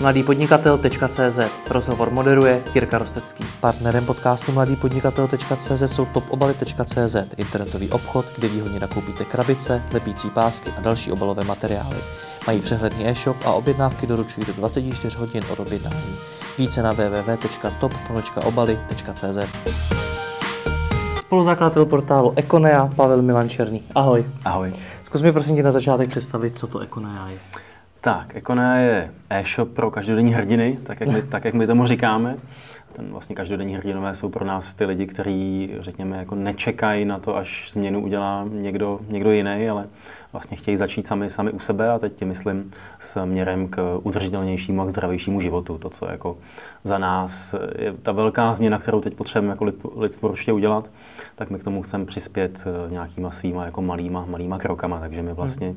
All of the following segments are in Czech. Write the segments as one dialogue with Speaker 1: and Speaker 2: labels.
Speaker 1: mladýpodnikatel.cz Rozhovor moderuje Jirka Rostecký.
Speaker 2: Partnerem podcastu mladýpodnikatel.cz jsou topobaly.cz, internetový obchod, kde výhodně nakoupíte krabice, lepící pásky a další obalové materiály. Mají přehledný e-shop a objednávky doručují do 24 hodin od objednání. Více na www.top.obaly.cz
Speaker 1: Spoluzakladatel portálu Ekonea Pavel Milan Černý. Ahoj.
Speaker 3: Ahoj.
Speaker 1: Zkus mi prosím tě na začátek představit, co to Ekonea je.
Speaker 3: Tak, Ekonea je e-shop pro každodenní hrdiny, tak jak, my, tak jak my tomu říkáme. Ten vlastně každodenní hrdinové jsou pro nás ty lidi, kteří, řekněme, jako nečekají na to, až změnu udělá někdo, někdo jiný, ale vlastně chtějí začít sami, sami u sebe a teď tím myslím směrem k udržitelnějšímu a k zdravějšímu životu. To, co jako za nás je ta velká změna, kterou teď potřebujeme jako lidstvo určitě udělat, tak my k tomu chceme přispět eh, nějakýma svýma jako malýma, malýma krokama. Takže my vlastně,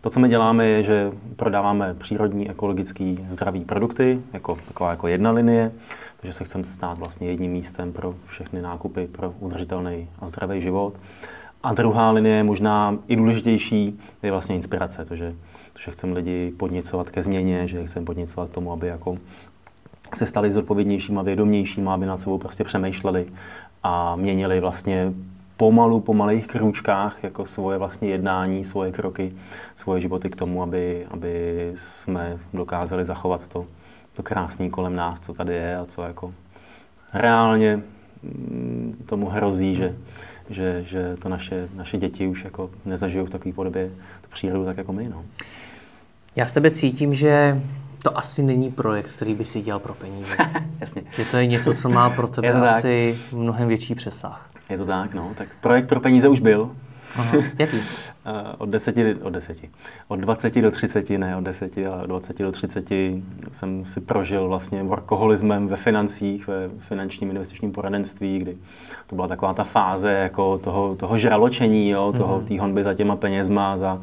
Speaker 3: to, co my děláme, je, že prodáváme přírodní, ekologický, zdravý produkty, jako taková jako jedna linie, takže se chceme stát vlastně jedním místem pro všechny nákupy pro udržitelný a zdravý život. A druhá linie, možná i důležitější, je vlastně inspirace, to, že, to, že chceme lidi podněcovat ke změně, že chceme podněcovat k tomu, aby jako se stali zodpovědnějšíma, vědomějšíma, aby nad sebou prostě přemýšleli a měnili vlastně pomalu, po malých krůčkách jako svoje vlastně jednání, svoje kroky, svoje životy k tomu, aby, aby jsme dokázali zachovat to, to krásné kolem nás, co tady je a co jako reálně mm, tomu hrozí, že, že, že to naše, naše děti už jako nezažijou v takové podobě tu přírodu tak jako my. No.
Speaker 1: Já s tebe cítím, že to asi není projekt, který by si dělal pro peníze.
Speaker 3: Jasně.
Speaker 1: Že to je něco, co má pro tebe asi tak. mnohem větší přesah.
Speaker 3: Je to tak, no. Tak projekt pro peníze už byl.
Speaker 1: Aha. Jaký?
Speaker 3: Eh, od 10, od 10, od 20 do 30, ne od 10, ale od 20 do 30 jsem si prožil vlastně workoholismem ve financích, ve finančním investičním poradenství, kdy to byla taková ta fáze jako toho, toho žraločení, jo, toho, mm-hmm. té honby za těma penězma, za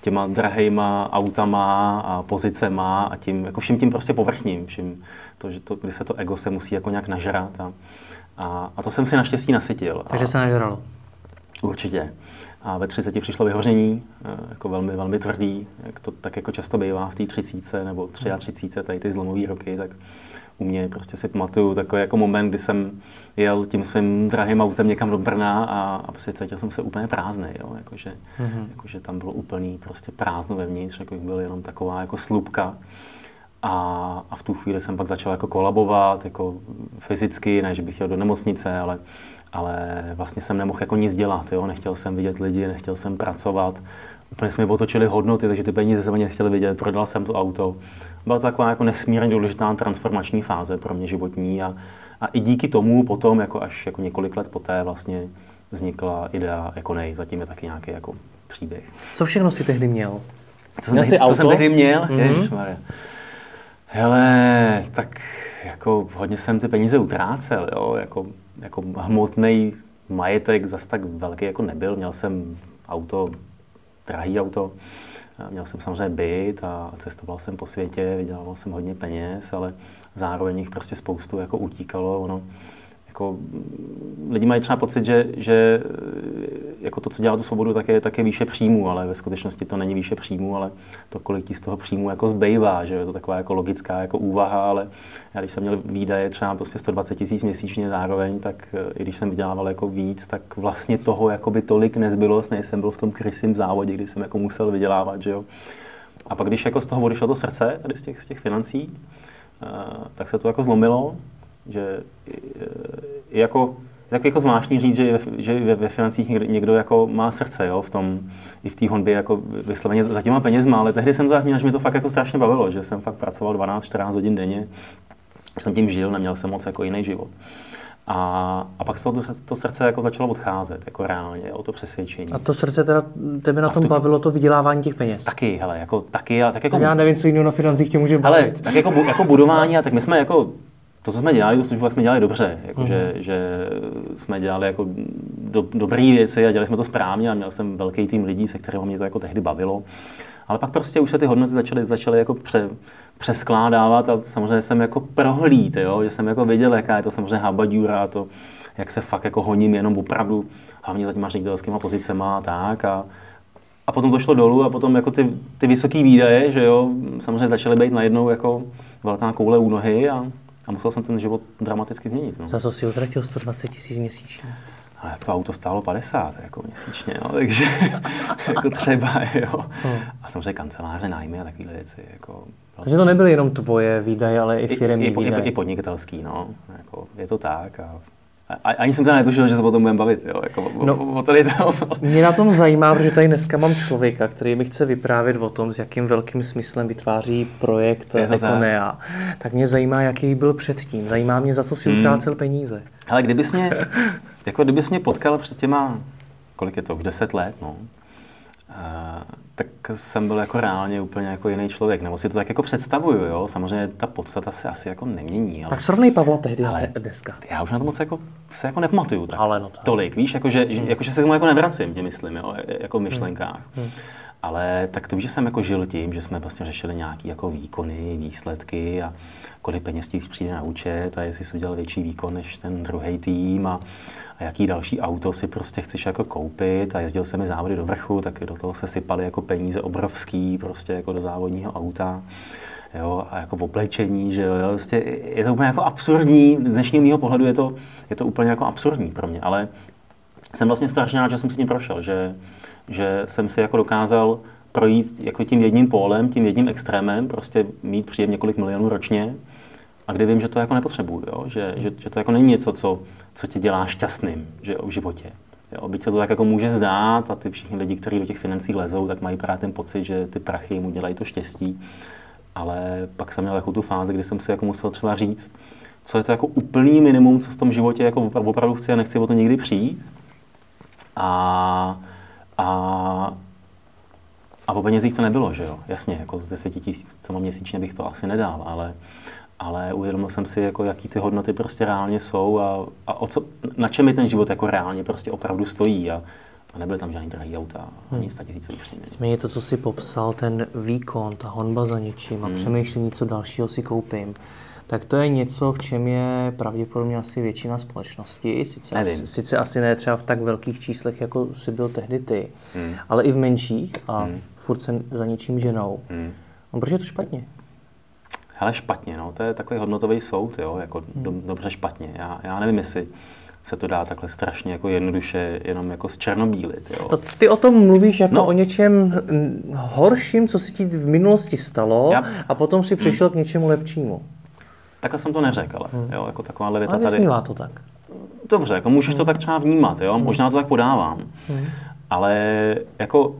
Speaker 3: těma drahejma autama a pozicema a tím, jako vším tím prostě povrchním, vším to, že to, kdy se to ego se musí jako nějak nažrat a, a, a to jsem si naštěstí nasytil.
Speaker 1: Takže se nažralo?
Speaker 3: Určitě. A ve 30 přišlo vyhoření, eh, jako velmi, velmi tvrdý, jak to tak jako často bývá v té 30 nebo 33, tady ty zlomové roky, tak u mě prostě si pamatuju takový jako moment, kdy jsem jel tím svým drahým autem někam do Brna a, a prostě cítil jsem se úplně prázdný, jo? Jakože, mm-hmm. jakože tam bylo úplný prostě prázdno vevnitř, jako byl jenom taková jako slupka. A, a v tu chvíli jsem pak začal jako kolabovat, jako fyzicky, ne, že bych jel do nemocnice, ale ale vlastně jsem nemohl jako nic dělat, jo? nechtěl jsem vidět lidi, nechtěl jsem pracovat, úplně jsme otočili hodnoty, takže ty peníze jsem nechtěl vidět, prodal jsem to auto. Byla to taková jako nesmírně důležitá transformační fáze pro mě životní a, a i díky tomu potom, jako až jako několik let poté vlastně vznikla idea Econej, zatím je taky nějaký jako příběh.
Speaker 1: Co všechno si tehdy měl?
Speaker 3: Co jsem, tehdy, co jsem tehdy měl? Mm-hmm. Hele, tak jako hodně jsem ty peníze utrácel, jo, jako jako hmotný majetek zas tak velký jako nebyl. Měl jsem auto, drahý auto, měl jsem samozřejmě byt a cestoval jsem po světě, vydělával jsem hodně peněz, ale zároveň jich prostě spoustu jako utíkalo. Ono, jako, lidi mají třeba pocit, že, že jako to, co dělá tu svobodu, tak je, tak je výše příjmu, ale ve skutečnosti to není výše příjmu, ale to, kolik ti z toho příjmu jako zbývá, že je to taková jako logická jako úvaha, ale já když jsem měl výdaje třeba prostě 120 tisíc měsíčně zároveň, tak eh, i když jsem vydělával jako víc, tak vlastně toho jako by tolik nezbylo, než jsem byl v tom krysím závodě, kdy jsem jako musel vydělávat, že jo. A pak když jako z toho odešlo to srdce, tady z těch, z těch financí, uh, tak se to jako zlomilo, že jako, tak jako zvláštní říct, že, že ve, ve financích někdo jako má srdce, jo, v tom, i v té honbě jako vysloveně za těma penězma, ale tehdy jsem měl, že mi to fakt jako strašně bavilo, že jsem fakt pracoval 12-14 hodin denně, jsem tím žil, neměl jsem moc jako jiný život. A, a pak se to, to srdce jako začalo odcházet, jako reálně, o to přesvědčení.
Speaker 1: A to srdce teda tebe na tom tu, bavilo to vydělávání těch peněz?
Speaker 3: Taky, hele, jako taky. A tak jako,
Speaker 1: já nevím, co jiného na financích tě může bavit.
Speaker 3: Hele, tak jako, jako budování, a tak my jsme jako to, co jsme dělali, tu službu, jak jsme dělali dobře. Jako, mm-hmm. že, že, jsme dělali jako do, dobré věci a dělali jsme to správně a měl jsem velký tým lidí, se kterými mě to jako tehdy bavilo. Ale pak prostě už se ty hodnoty začaly, začaly jako pře, přeskládávat a samozřejmě jsem jako prohlíd, jo? že jsem jako viděl, jaká je to samozřejmě habadura, to, jak se fakt jako honím jenom opravdu, hlavně za těma ředitelskýma pozicema a tak. A, a potom to šlo dolů a potom jako ty, ty vysoké výdaje, že jo, samozřejmě začaly být najednou jako velká koule u nohy a, a musel jsem ten život dramaticky změnit. No.
Speaker 1: Za co si utratil 120 tisíc měsíčně?
Speaker 3: Ale to auto stálo 50 jako měsíčně, no, takže jako třeba, jo.
Speaker 1: Hmm.
Speaker 3: A samozřejmě kanceláře, nájmy a takové věci. Jako,
Speaker 1: Takže to nebyly jenom tvoje výdaje, ale i firmní
Speaker 3: i, i,
Speaker 1: výdaje.
Speaker 3: i, i podnikatelský, no. Jako, je to tak. A, a, ani jsem teda netušil, že se o tom budeme bavit, jo. Jako,
Speaker 1: No.
Speaker 3: o, o, o tady to,
Speaker 1: Mě na tom zajímá, protože tady dneska mám člověka, který mi chce vyprávět o tom, s jakým velkým smyslem vytváří projekt
Speaker 3: Je to tak.
Speaker 1: Econea. Tak mě zajímá, jaký byl předtím. Zajímá mě, za co si utrácel peníze.
Speaker 3: Ale kdybys mě, jako kdybys mě potkal před těma, kolik je to, už 10 let, no, Uh, tak jsem byl jako reálně úplně jako jiný člověk, nebo si to tak jako představuju, jo. Samozřejmě ta podstata se asi jako nemění, ale
Speaker 1: Tak srovnej Pavla tehdy a
Speaker 3: Ale-
Speaker 1: te- dneska.
Speaker 3: já už na to moc jako, se jako nepamatuju tak
Speaker 1: Ale no tak.
Speaker 3: tolik, víš, jako že, že, jako, že se k tomu jako nevracím, tě myslím, jo, jako v myšlenkách. Ale tak to, že jsem jako žil tím, že jsme vlastně řešili nějaké jako výkony, výsledky a kolik peněz ti přijde na účet a jestli jsi udělal větší výkon než ten druhý tým a, a jaký další auto si prostě chceš jako koupit. A jezdil jsem mi závody do vrchu, tak do toho se sypaly jako peníze obrovský prostě jako do závodního auta. Jo, a jako v oblečení, že jo, prostě je to úplně jako absurdní, z dnešního mého pohledu je to, je to úplně jako absurdní pro mě, ale jsem vlastně strašně rád, že jsem si tím prošel, že, že jsem si jako dokázal projít jako tím jedním pólem, tím jedním extrémem, prostě mít příjem několik milionů ročně, a kde vím, že to jako nepotřebuju, jo? Že, že, že, to jako není něco, co, co tě dělá šťastným že v životě. Jo? Byť se to tak jako může zdát a ty všichni lidi, kteří do těch financí lezou, tak mají právě ten pocit, že ty prachy jim udělají to štěstí. Ale pak jsem měl jako tu fázi, kdy jsem si jako musel třeba říct, co je to jako úplný minimum, co v tom životě jako opra- opravdu chci a nechci o to nikdy přijít. A, a, a o penězích to nebylo, že jo? Jasně, jako z deseti tisícema měsíčně bych to asi nedal, ale, ale uvědomil jsem si, jako, jaký ty hodnoty prostě reálně jsou a, a o co, na čem mi ten život jako reálně prostě opravdu stojí. A, a nebyly tam žádný drahý auta, ani sta tisícový příjmy.
Speaker 1: Nicméně to, co si popsal, ten výkon, ta honba za něčím a přemýšlení, co dalšího si koupím, tak to je něco, v čem je pravděpodobně asi většina společnosti. Sice, asi, sice asi ne třeba v tak velkých číslech, jako si byl tehdy ty,
Speaker 3: Hmm.
Speaker 1: ale i v menších a furt se za něčím ženou.
Speaker 3: Hmm.
Speaker 1: No, proč je to špatně?
Speaker 3: Hele, špatně, no, to je takový hodnotový soud, jo, jako do, dobře špatně. Já, já nevím, jestli se to dá takhle strašně jako jednoduše jenom jako zčernobílit, jo.
Speaker 1: To, ty o tom mluvíš jako
Speaker 3: No.
Speaker 1: o něčem horším, co se ti v minulosti stalo
Speaker 3: Já-
Speaker 1: a potom si přešel k něčemu lepšímu.
Speaker 3: Takhle jsem to neřekl, ale, jo, jako takováhle věta
Speaker 1: Ale
Speaker 3: tady.
Speaker 1: to tak.
Speaker 3: Dobře, jako můžeš to tak třeba vnímat, jo? možná to tak podávám. Ale jako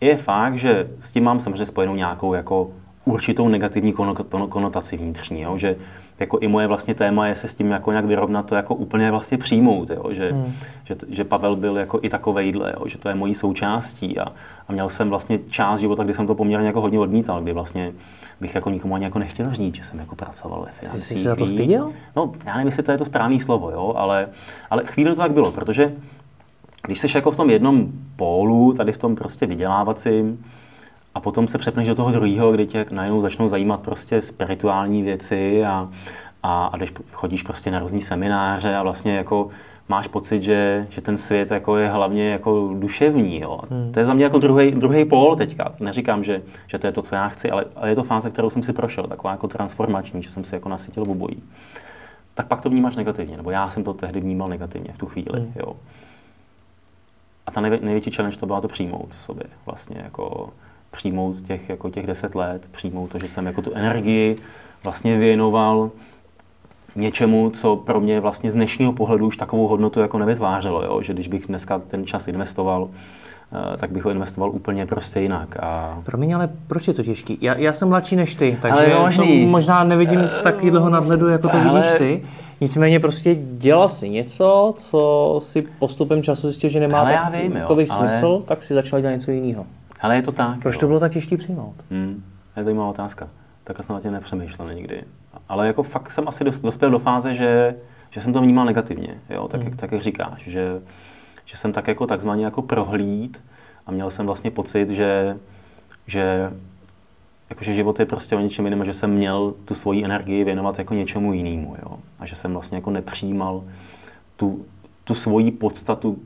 Speaker 3: je fakt, že s tím mám samozřejmě spojenou nějakou jako určitou negativní kono- kono- konotaci vnitřní, jo? že jako i moje vlastně téma je se s tím jako nějak vyrovnat, to jako úplně vlastně přijmout, jo? Že, že, že, Pavel byl jako i takovejhle, jo? že to je mojí součástí a, a měl jsem vlastně část života, kdy jsem to poměrně jako hodně odmítal, kdy vlastně bych jako nikomu ani jako nechtěl říct, že jsem jako pracoval ve financích.
Speaker 1: jsi se za to styděl?
Speaker 3: No, já nevím, jestli to je to správné slovo, jo, ale, ale chvíli to tak bylo, protože když jsi jako v tom jednom pólu, tady v tom prostě vydělávacím, a potom se přepneš do toho druhého, kde tě najednou začnou zajímat prostě spirituální věci a, a, a když chodíš prostě na různý semináře a vlastně jako máš pocit, že, že ten svět jako je hlavně jako duševní. Jo. Hmm. To je za mě jako druhý, druhý pól teďka. Neříkám, že, že to je to, co já chci, ale, ale je to fáze, kterou jsem si prošel, taková jako transformační, že jsem si jako nasytil obojí. Tak pak to vnímáš negativně, nebo já jsem to tehdy vnímal negativně v tu chvíli. Hmm. Jo. A ta nejvě, největší challenge to byla to přijmout v sobě. Vlastně jako přijmout těch, jako těch deset let, přijmout to, že jsem jako tu energii vlastně věnoval něčemu, co pro mě vlastně z dnešního pohledu už takovou hodnotu jako nevytvářelo, jo? že když bych dneska ten čas investoval, eh, tak bych ho investoval úplně prostě jinak. A
Speaker 1: Promiň, ale proč je to těžký? Já, já jsem mladší než ty, takže to možná nevidím nic takového nadhledu, jako to
Speaker 3: ale-
Speaker 1: vidíš ty. Nicméně prostě dělal si něco, co si postupem času zjistil, že nemá
Speaker 3: Ale já vím, jo,
Speaker 1: takový
Speaker 3: ale-
Speaker 1: smysl, tak si začal dělat něco jiného.
Speaker 3: Hele, je to tak.
Speaker 1: Proč
Speaker 3: jo.
Speaker 1: to bylo tak těžký přijmout?
Speaker 3: Hmm, je zajímavá otázka. Takhle jsem na tě nepřemýšlel nikdy. Ale jako fakt jsem asi dos- dospěl do fáze, že, že jsem to vnímal negativně, jo? Tak, jak, tak jak říkáš, že, že jsem tak jako takzvaně jako prohlíd a měl jsem vlastně pocit, že, že jakože život je prostě o něčem jiném, že jsem měl tu svoji energii věnovat jako něčemu jinému, jo? A že jsem vlastně jako nepřijímal tu, tu svoji podstatu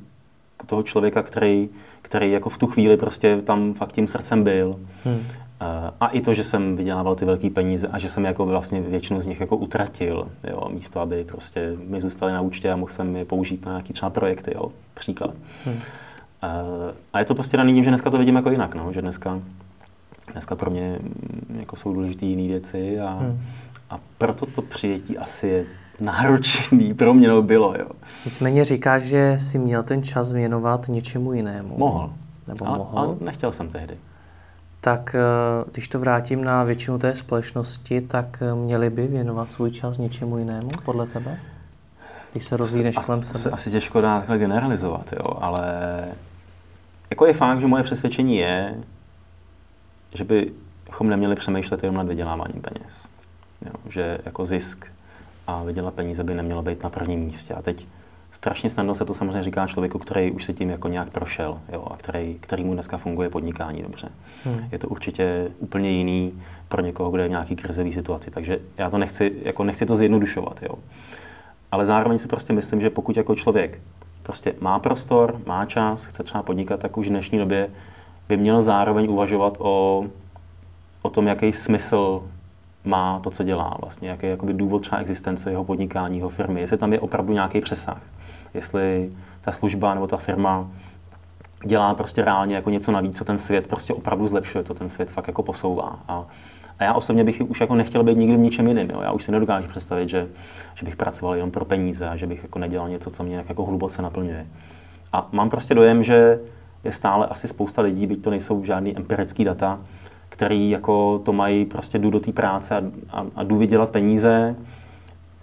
Speaker 3: toho člověka, který, který jako v tu chvíli prostě tam fakt tím srdcem byl.
Speaker 1: Hmm.
Speaker 3: a i to, že jsem vydělával ty velké peníze a že jsem jako vlastně většinu z nich jako utratil, jo, místo aby prostě mi zůstaly na účtě a mohl jsem je použít na nějaký třeba projekty, jo, příklad. Hmm. A je to prostě daný tím, že dneska to vidím jako jinak, no, že dneska, dneska pro mě mm, jako jsou důležité jiné věci a, hmm. a proto to přijetí asi je náročný pro mě no bylo, jo.
Speaker 1: Nicméně říkáš, že si měl ten čas věnovat něčemu jinému.
Speaker 3: Mohl.
Speaker 1: Nebo
Speaker 3: ale,
Speaker 1: mohl.
Speaker 3: Ale nechtěl jsem tehdy.
Speaker 1: Tak eh, když to vrátím na většinu té společnosti, tak eh, měli by věnovat svůj čas něčemu jinému, podle tebe? Když se rozvíješ kolem sebe.
Speaker 3: Asi těžko dá takhle generalizovat, jo, ale jako je fakt, že moje přesvědčení je, že bychom neměli přemýšlet jenom nad vyděláváním peněz. Jo, že jako zisk a vydělat peníze by nemělo být na prvním místě. A teď strašně snadno se to samozřejmě říká člověku, který už se tím jako nějak prošel jo, a který, který mu dneska funguje podnikání dobře. Hmm. Je to určitě úplně jiný pro někoho, kdo je v nějaký krizový situaci. Takže já to nechci, jako nechci to zjednodušovat. Jo. Ale zároveň si prostě myslím, že pokud jako člověk prostě má prostor, má čas, chce třeba podnikat, tak už v dnešní době by měl zároveň uvažovat o, o tom, jaký smysl má to, co dělá vlastně, jaký je jakoby důvod třeba existence jeho podnikání, jeho firmy, jestli tam je opravdu nějaký přesah, jestli ta služba nebo ta firma dělá prostě reálně jako něco navíc, co ten svět prostě opravdu zlepšuje, co ten svět fakt jako posouvá. A, a já osobně bych už jako nechtěl být nikdy v ničem jiným. Jo. Já už si nedokážu představit, že, že bych pracoval jenom pro peníze a že bych jako nedělal něco, co mě jako hluboce naplňuje. A mám prostě dojem, že je stále asi spousta lidí, byť to nejsou žádný empirický data, který jako to mají, prostě jdu do té práce a, a, a jdu vydělat peníze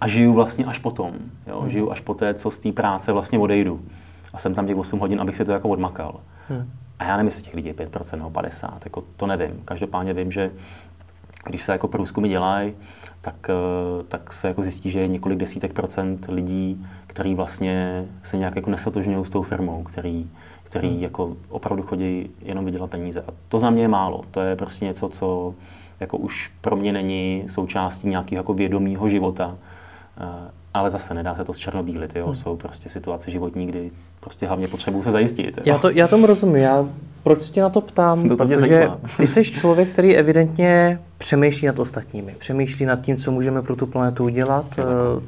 Speaker 3: a žiju vlastně až potom. Jo? Hmm. Žiju až poté, co z té práce vlastně odejdu. A jsem tam těch 8 hodin, abych si to jako odmakal. Hmm. A já nevím, jestli těch lidí je 5% nebo 50%, jako to nevím. Každopádně vím, že když se jako průzkumy dělají, tak, eh, tak se jako zjistí, že je několik desítek procent lidí, který vlastně se nějak jako nesatožňují s tou firmou, který, který hmm. jako opravdu chodí jenom vydělat peníze. A to za mě je málo. To je prostě něco, co jako už pro mě není součástí nějakého jako vědomého života. Eh, ale zase nedá se to z černobílit, jo. Hmm. Jsou prostě situace životní, kdy prostě hlavně potřebuji se zajistit. Jo?
Speaker 1: Já, to, já tomu rozumím. Já proč se tě na to ptám?
Speaker 3: No to
Speaker 1: protože ty jsi člověk, který evidentně přemýšlí nad ostatními. Přemýšlí nad tím, co můžeme pro tu planetu udělat, eh,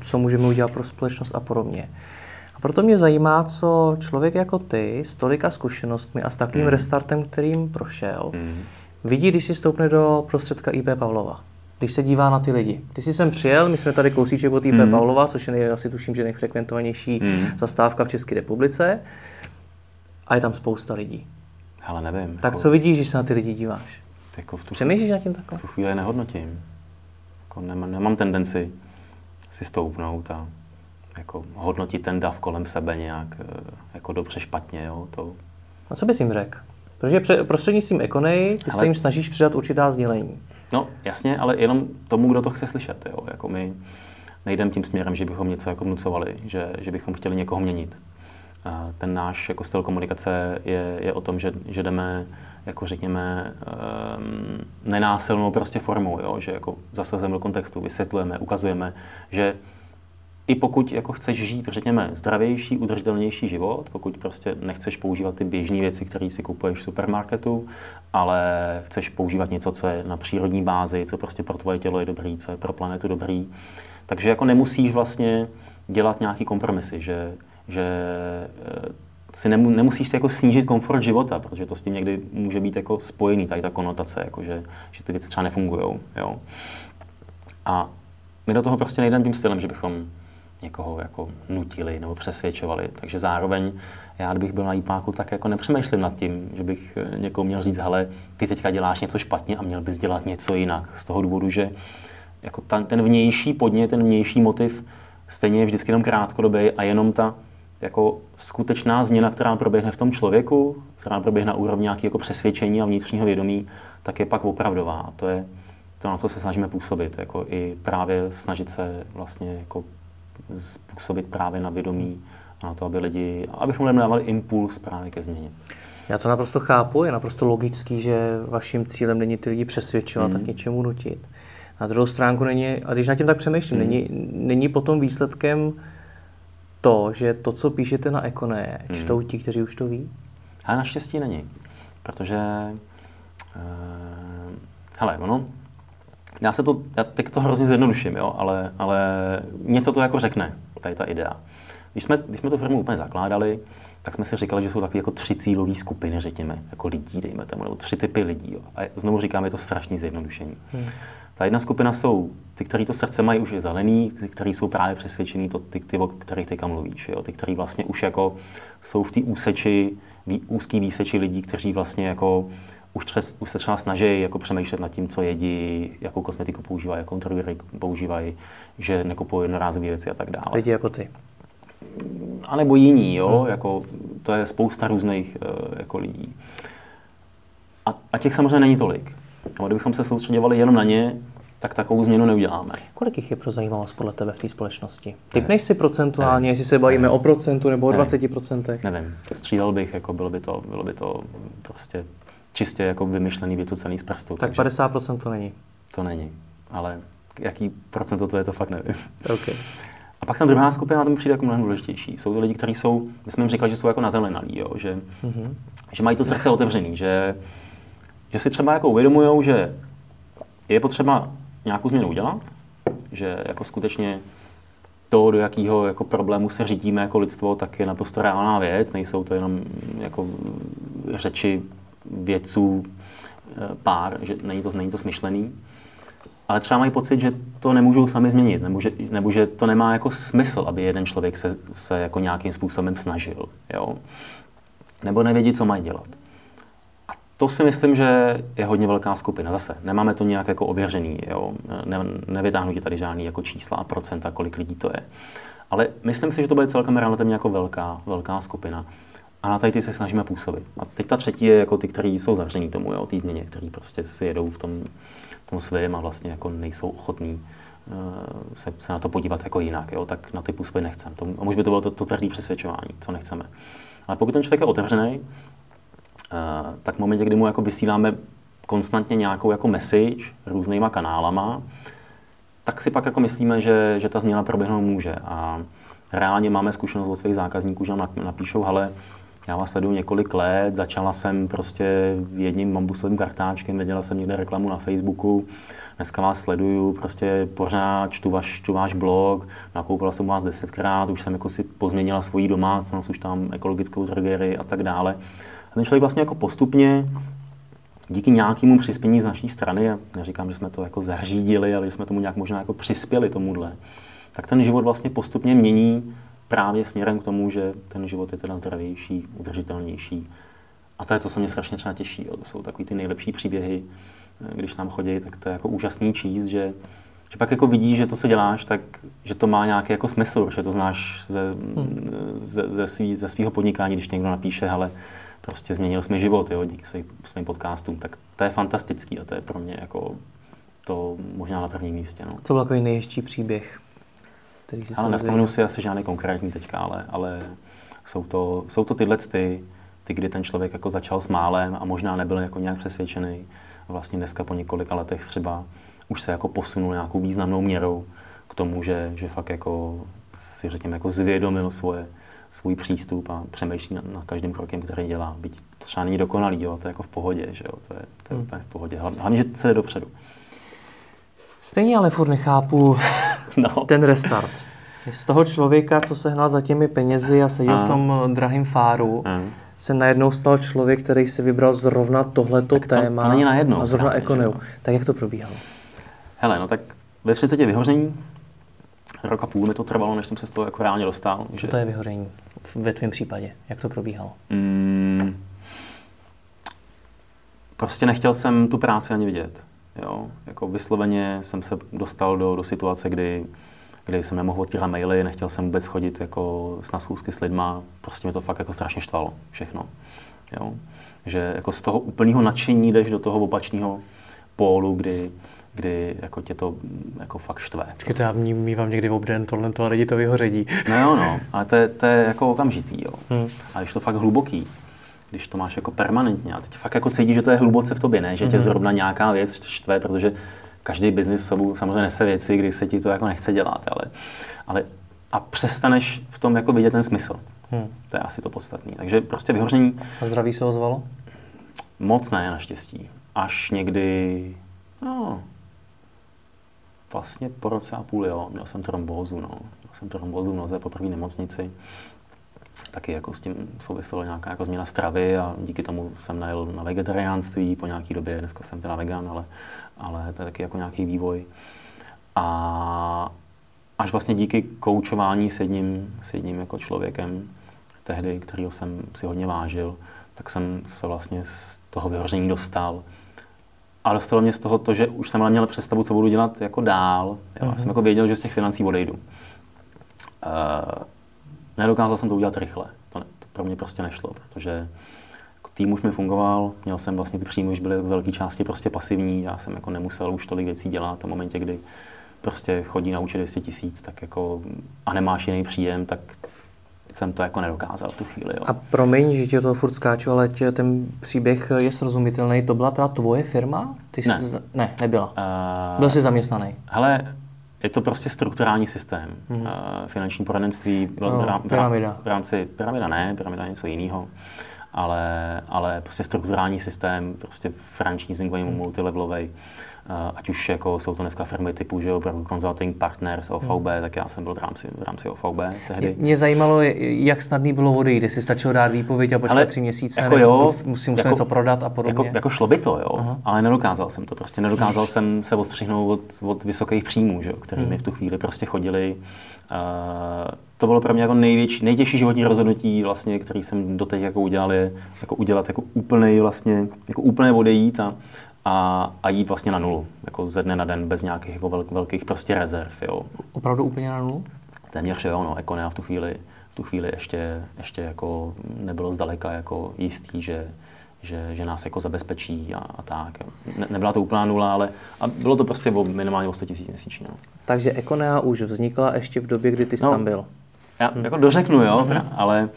Speaker 1: co můžeme udělat pro společnost a podobně. A proto mě zajímá, co člověk jako ty s tolika zkušenostmi a s takovým mm. restartem, kterým prošel, mm. vidí, když si stoupne do prostředka IP Pavlova když se dívá na ty lidi. Ty jsi sem přijel, my jsme tady kousíček od IP mm. Pavlova, což je nej, asi tuším, že nejfrekventovanější mm. zastávka v České republice. A je tam spousta lidí.
Speaker 3: Ale nevím.
Speaker 1: Tak jako... co vidíš, když se na ty lidi díváš?
Speaker 3: Jako v tu
Speaker 1: Přemýšlíš nad tím takhle?
Speaker 3: V tu chvíli nehodnotím. Jako nemám, nemám tendenci si stoupnout a jako hodnotit ten dav kolem sebe nějak eh, jako dobře špatně. Jo? To...
Speaker 1: A co bys jim řekl? Protože prostřednictvím Ekonej ty Ale... se jim snažíš přidat určitá sdělení.
Speaker 3: No, jasně, ale jenom tomu, kdo to chce slyšet. Jo? Jako my nejdeme tím směrem, že bychom něco jako vnucovali, že, že bychom chtěli někoho měnit. A ten náš jako styl komunikace je, je o tom, že, že jdeme jako řekněme, um, nenásilnou prostě formou, jo? že jako zasazujeme do kontextu, vysvětlujeme, ukazujeme, že i pokud jako chceš žít, řekněme, zdravější, udržitelnější život, pokud prostě nechceš používat ty běžné věci, které si kupuješ v supermarketu, ale chceš používat něco, co je na přírodní bázi, co prostě pro tvoje tělo je dobrý, co je pro planetu dobrý, takže jako nemusíš vlastně dělat nějaký kompromisy, že, že eh, si nemu, nemusíš si jako snížit komfort života, protože to s tím někdy může být jako spojený, tady ta konotace, jako že, že ty věci třeba nefungují. A my do toho prostě nejdeme tím stylem, že bychom někoho jako nutili nebo přesvědčovali. Takže zároveň já, kdybych byl na jípáku, tak jako nepřemýšlím nad tím, že bych eh, někomu měl říct, hele, ty teďka děláš něco špatně a měl bys dělat něco jinak. Z toho důvodu, že jako ta, ten vnější podnět, ten vnější motiv stejně je vždycky jenom krátkodobý a jenom ta jako skutečná změna, která proběhne v tom člověku, která proběhne na úrovni nějakého jako přesvědčení a vnitřního vědomí, tak je pak opravdová. A to je to, na co se snažíme působit. Jako i právě snažit se vlastně jako způsobit právě na vědomí a na to, aby lidi, abychom lidem dávali impuls právě ke změně.
Speaker 1: Já to naprosto chápu, je naprosto logický, že vaším cílem není ty lidi přesvědčovat, mm. tak něčemu nutit. Na druhou stránku není, a když na tím tak přemýšlím, mm. není, není potom výsledkem to, že to, co píšete na Ekoné, mm. čtou ti, kteří už to ví?
Speaker 3: A naštěstí není, protože e, Hele, ono, já se to, já teď to hrozně zjednoduším, jo, ale, ale něco to jako řekne, tady ta idea. Když jsme, když jsme tu firmu úplně zakládali, tak jsme si říkali, že jsou takové jako tři cílové skupiny, řekněme, jako lidí, dejme tomu, nebo tři typy lidí. Jo. A znovu říkám, je to strašný zjednodušení. Hmm. Ta jedna skupina jsou ty, kteří to srdce mají už je zelený, ty, kteří jsou právě přesvědčení, to, ty, ty, o kterých teďka mluvíš. Jo? Ty, kteří vlastně už jako jsou v té úseči, vý, úzký výseči lidí, kteří vlastně jako už, třes, už se třeba snaží jako přemýšlet nad tím, co jedí, jakou kosmetiku používají, jakou interviewy používají, že nekupují jednorázové věci a tak dále.
Speaker 1: Lidi jako ty.
Speaker 3: A nebo jiní, jo, hmm. jako, to je spousta různých uh, jako lidí. A, a těch samozřejmě není tolik. A kdybychom se soustředěvali jenom na ně, tak takovou změnu neuděláme.
Speaker 1: Kolik jich je pro zajímavost podle tebe v té společnosti? Typnej si procentuálně, jestli se bavíme ne. o procentu nebo o 20 procentech?
Speaker 3: Nevím, střídal bych, jako bylo by to, bylo by to prostě čistě jako vymyšlený vytucený z prstu.
Speaker 1: Tak 50% to není?
Speaker 3: To není, ale jaký procento to je, to fakt nevím.
Speaker 1: Okay.
Speaker 3: A pak ta druhá skupina, tam přijde jako mnohem důležitější. Jsou to lidi, kteří jsou, my jsme jim říkali, že jsou jako nazelenalí, jo? Že, mm-hmm. že mají to srdce otevřený, že, že si třeba jako uvědomují, že je potřeba nějakou změnu udělat, že jako skutečně to, do jakého jako problému se řídíme jako lidstvo, tak je naprosto reálná věc, nejsou to jenom jako řeči vědců eh, pár, že není to, není to smyšlený. Ale třeba mají pocit, že to nemůžou sami změnit, nebo že, nebo že to nemá jako smysl, aby jeden člověk se, se jako nějakým způsobem snažil. Jo? Nebo nevědí, co mají dělat. A to si myslím, že je hodně velká skupina. Zase, nemáme to nějak jako ověřený, jo? Ne, nevytáhnu ti tady žádný jako čísla a procenta, kolik lidí to je. Ale myslím si, že to bude celkem relativně jako velká, velká skupina. A na tady ty se snažíme působit. A teď ta třetí je jako ty, kteří jsou zavření tomu, jo, té změně, kteří prostě si jedou v tom, v tom svém a vlastně jako nejsou ochotní uh, se, se, na to podívat jako jinak, jo, tak na ty působit nechcem. To, a možná by to bylo to, to tvrdé přesvědčování, co nechceme. Ale pokud ten člověk je otevřený, uh, tak v momentě, kdy mu jako vysíláme konstantně nějakou jako message různýma kanálama, tak si pak jako myslíme, že, že ta změna proběhnout může. A reálně máme zkušenost od svých zákazníků, že nám napíšou, ale já vás sleduju několik let, začala jsem prostě jedním bambusovým kartáčkem, viděla jsem někde reklamu na Facebooku, dneska vás sleduju, prostě pořád čtu, vaš, čtu váš blog, nakoupila jsem vás desetkrát, už jsem jako si pozměnila svoji domácnost, už tam ekologickou drogerii a tak dále. A ten člověk vlastně jako postupně díky nějakému přispění z naší strany, a neříkám, že jsme to jako zařídili, ale že jsme tomu nějak možná jako přispěli tomuhle, tak ten život vlastně postupně mění právě směrem k tomu, že ten život je teda zdravější, udržitelnější. A to je to, co mě strašně třeba těší. Jo. To jsou takový ty nejlepší příběhy, eh, když tam chodí, tak to je jako úžasný číst, že, že pak jako vidíš, že to, co děláš, tak že to má nějaký jako smysl, že to znáš ze, hmm. ze, ze, svý, ze svého podnikání, když někdo napíše, ale prostě změnil jsme život jo, díky svým, svým podcastům, tak to je fantastický a to je pro mě jako to možná na prvním místě. No.
Speaker 1: Co byl takový nejhezčí příběh? Který
Speaker 3: si Ale nespomenu si asi žádný konkrétní teďka, ale, ale jsou, to, jsou to tyhle ty, ty, kdy ten člověk jako začal s málem a možná nebyl jako nějak přesvědčený. A vlastně dneska po několika letech třeba už se jako posunul nějakou významnou měrou k tomu, že, že fakt jako si řekněme jako zvědomil svoje, svůj přístup a přemýšlí nad, nad každým krokem, který dělá. Byť to třeba není dokonalý, jo, to je jako v pohodě, že jo, to je, to je hmm. úplně v pohodě. Hlavně, že se jde dopředu.
Speaker 1: Stejně ale furt nechápu no. ten restart. Z toho člověka, co se hnal za těmi penězi a seděl a. v tom drahém fáru, a. se najednou stal člověk, který si vybral zrovna tohleto
Speaker 3: to,
Speaker 1: téma
Speaker 3: to není najednou,
Speaker 1: a zrovna ekoneu. Tak jak to probíhalo?
Speaker 3: Hele, no tak ve 30 vyhoření, rok a půl mi to trvalo, než jsem se z toho jako reálně dostal.
Speaker 1: Co že... to je vyhoření ve tvém případě? Jak to probíhalo? Mm,
Speaker 3: prostě nechtěl jsem tu práci ani vidět. Jo? Jako vysloveně jsem se dostal do, do situace, kdy, kdy jsem nemohl otvírat maily, nechtěl jsem vůbec chodit jako na schůzky s lidma, prostě mě to fakt jako strašně štvalo, všechno. Jo? Že jako z toho úplného nadšení jdeš do toho opačného pólu, kdy, kdy jako tě to jako fakt štve.
Speaker 1: Počkej, to já vnímám někdy v obden tohle a lidi to vyhoředí.
Speaker 3: No jo, no, ale to je, to je jako okamžitý, jo. Hmm. A když to fakt hluboký, když to máš jako permanentně. A teď fakt jako cítíš, že to je hluboce v tobě, ne? Že tě mm-hmm. zrovna nějaká věc štve, protože každý biznis sebou samozřejmě nese věci, kdy se ti to jako nechce dělat, ale, ale a přestaneš v tom jako vidět ten smysl. Hmm. To je asi to podstatné. Takže prostě vyhoření...
Speaker 1: A zdraví se ozvalo?
Speaker 3: Moc ne, naštěstí. Až někdy No, vlastně po roce a půl, jo. Měl jsem trombózu, no. Měl jsem trombózu v noze po první nemocnici. Taky jako s tím souviselo nějaká jako změna stravy a díky tomu jsem najel na vegetariánství po nějaký době. Dneska jsem teda vegan, ale, ale to je taky jako nějaký vývoj. A až vlastně díky koučování s jedním, s jedním jako člověkem, tehdy, kterého jsem si hodně vážil, tak jsem se vlastně z toho vyhoření dostal. A dostalo mě z toho to, že už jsem měl představu, co budu dělat jako dál. Jo. Mm-hmm. Já jsem jako věděl, že z těch financí odejdu. Uh, nedokázal jsem to udělat rychle. To, ne, to pro mě prostě nešlo, protože jako tým už mi fungoval, měl jsem vlastně ty příjmy už byly v velké části prostě pasivní, já jsem jako nemusel už tolik věcí dělat v momentě, kdy prostě chodí na účet 200 tisíc, tak jako a nemáš jiný příjem, tak jsem to jako nedokázal v tu chvíli. Jo.
Speaker 1: A promiň, že tě to furt skáču, ale tě, ten příběh je srozumitelný. To byla teda tvoje firma? Ty jsi
Speaker 3: ne.
Speaker 1: To, ne, nebyla. Uh, Byl jsi zaměstnaný?
Speaker 3: Hele, je to prostě strukturální systém. Mm. Uh, finanční poradenství
Speaker 1: no, v, rám, pyramida.
Speaker 3: v rámci, pyramida ne, pyramida je něco jiného, ale, ale prostě strukturální systém, prostě franchisingový, mm. multilevelový. Eh, ať už jako jsou to dneska firmy typu, že opravdu Consulting Partners, OVB, hmm. tak já jsem byl v rámci, v rámci OVB tehdy.
Speaker 1: Mě zajímalo, jak snadný bylo odejít, jestli stačilo dát výpověď a počkat tři měsíce,
Speaker 3: jako jo,
Speaker 1: musím, musím jako, něco prodat a podobně.
Speaker 3: Jako, jako šlo by to, jo, Aha. ale nedokázal jsem to prostě, nedokázal jsem se odstřihnout od, od vysokých příjmů, že, který hmm. mi v tu chvíli prostě chodili. Uh, to bylo pro mě jako největší, nejtěžší životní rozhodnutí, vlastně, který jsem doteď jako udělal, je jako udělat jako úplný vlastně, jako úplné odejít a, a, a jít vlastně na nulu, jako ze dne na den, bez nějakých jako vel, velkých prostě rezerv. Jo.
Speaker 1: Opravdu úplně na nulu?
Speaker 3: Téměř jo, no, jako ne, v tu chvíli, v tu chvíli ještě, ještě jako nebylo zdaleka jako jistý, že, že, že nás jako zabezpečí a, a tak. Ne, nebyla to úplná nula, ale a bylo to prostě o, minimálně o 100 000 měsíčně. No.
Speaker 1: Takže Econea už vznikla ještě v době, kdy ty jsi
Speaker 3: no,
Speaker 1: tam byl.
Speaker 3: Já hmm. jako dořeknu, jo, hmm. ale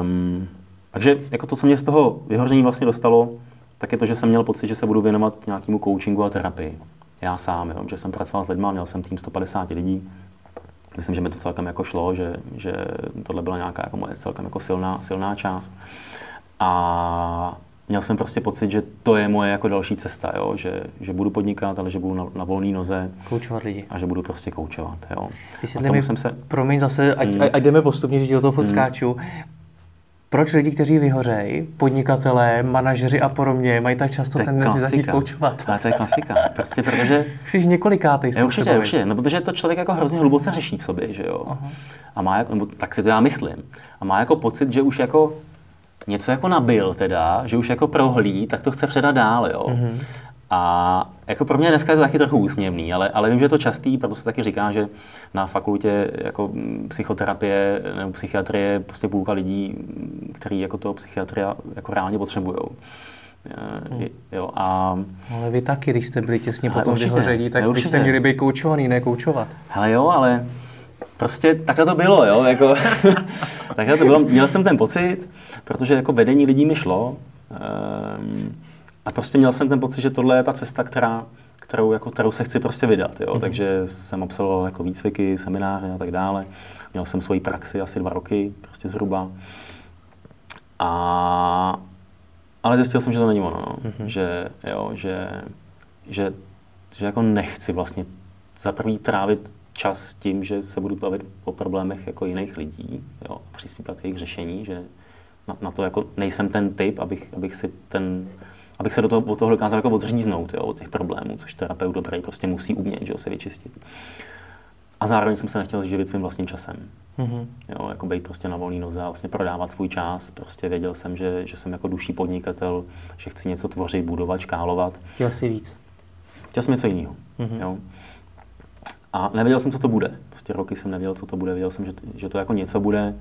Speaker 3: um, takže jako to, co mě z toho vyhoření vlastně dostalo, tak je to, že jsem měl pocit, že se budu věnovat nějakému coachingu a terapii. Já sám, jo, že jsem pracoval s lidmi, měl jsem tým 150 lidí. Myslím, že mi to celkem jako šlo, že, že tohle byla nějaká jako moje celkem jako silná, silná část. A měl jsem prostě pocit, že to je moje jako další cesta, jo? Že, že budu podnikat, ale že budu na, na volné noze.
Speaker 1: Koučovat lidi.
Speaker 3: A že budu prostě koučovat. Jo?
Speaker 1: a mi, jsem se... Promiň zase, ať, hmm. ať jdeme postupně, že do toho furt hmm. Proč lidi, kteří vyhořejí, podnikatelé, manažeři a podobně, mají tak často tendenci začít koučovat?
Speaker 3: Ale to je klasika. Prostě protože...
Speaker 1: Jsi několikátej
Speaker 3: je, Určitě, určitě. No, protože to člověk jako hrozně hluboce řeší v sobě, že jo. Aha. A má, jako, nebo, tak si to já myslím. A má jako pocit, že už jako něco jako nabil teda, že už jako prohlí, tak to chce předat dál, jo. Mm-hmm. A jako pro mě dneska je to taky trochu úsměvný, ale, ale vím, že je to častý, proto se taky říká, že na fakultě jako psychoterapie nebo psychiatrie prostě půlka lidí, který jako to psychiatria jako reálně potřebují. Hmm. Jo, a...
Speaker 1: Ale vy taky, když jste byli těsně po tom vyhoření, tak určitě. byste měli být koučovaný, ne koučovat.
Speaker 3: Hele jo, ale prostě takhle to bylo, jo, jako, takhle to bylo. Měl jsem ten pocit, protože jako vedení lidí mi šlo, um, a prostě měl jsem ten pocit, že tohle je ta cesta, která, kterou, jako, kterou se chci prostě vydat. Jo? Mm-hmm. Takže jsem absolvoval jako výcviky, semináře a tak dále. Měl jsem svoji praxi asi dva roky, prostě zhruba. A, ale zjistil jsem, že to není ono. No. Mm-hmm. Že, jo, že, že, že jako nechci vlastně za prvý trávit čas tím, že se budu bavit o problémech jako jiných lidí, jo, přispívat jejich řešení, že na, na to jako nejsem ten typ, abych, abych si ten abych se do toho, od toho dokázal jako odříznout, jo, od těch problémů, což terapeut dobrý prostě musí umět, že jo, se vyčistit. A zároveň jsem se nechtěl živit svým vlastním časem. Mm-hmm. Jo, jako být prostě na volný noze a vlastně prodávat svůj čas. Prostě věděl jsem, že, že jsem jako duší podnikatel, že chci něco tvořit, budovat, škálovat.
Speaker 1: Chtěl si víc.
Speaker 3: Chtěl jsem něco jiného. Mm-hmm. Jo. A nevěděl jsem, co to bude. Prostě roky jsem nevěděl, co to bude. Věděl jsem, že, že to jako něco bude,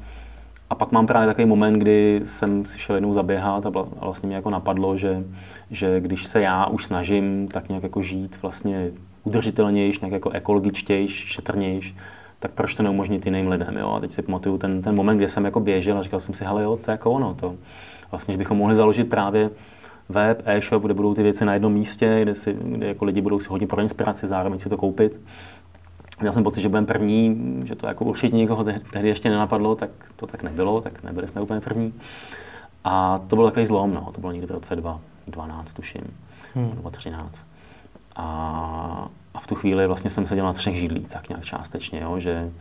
Speaker 3: a pak mám právě takový moment, kdy jsem si šel jednou zaběhat a vlastně mě jako napadlo, že, že když se já už snažím tak nějak jako žít vlastně udržitelnější, nějak jako ekologičtější, šetrnější, tak proč to neumožnit jiným lidem, jo? A teď si pamatuju ten, ten moment, kdy jsem jako běžel a říkal jsem si, hele jo, to je jako ono, to vlastně, že bychom mohli založit právě web, e-shop, kde budou ty věci na jednom místě, kde, si, kde jako lidi budou si hodit pro inspiraci, zároveň si to koupit Měl jsem pocit, že budeme první, že to jako určitě nikoho tehdy ještě nenapadlo, tak to tak nebylo, tak nebyli jsme úplně první. A to byl takový zlom, no. to bylo někdy v roce 2012, tuším, hmm. 2013. A, a v tu chvíli vlastně jsem seděl na třech židlích, tak nějak částečně, jo, že,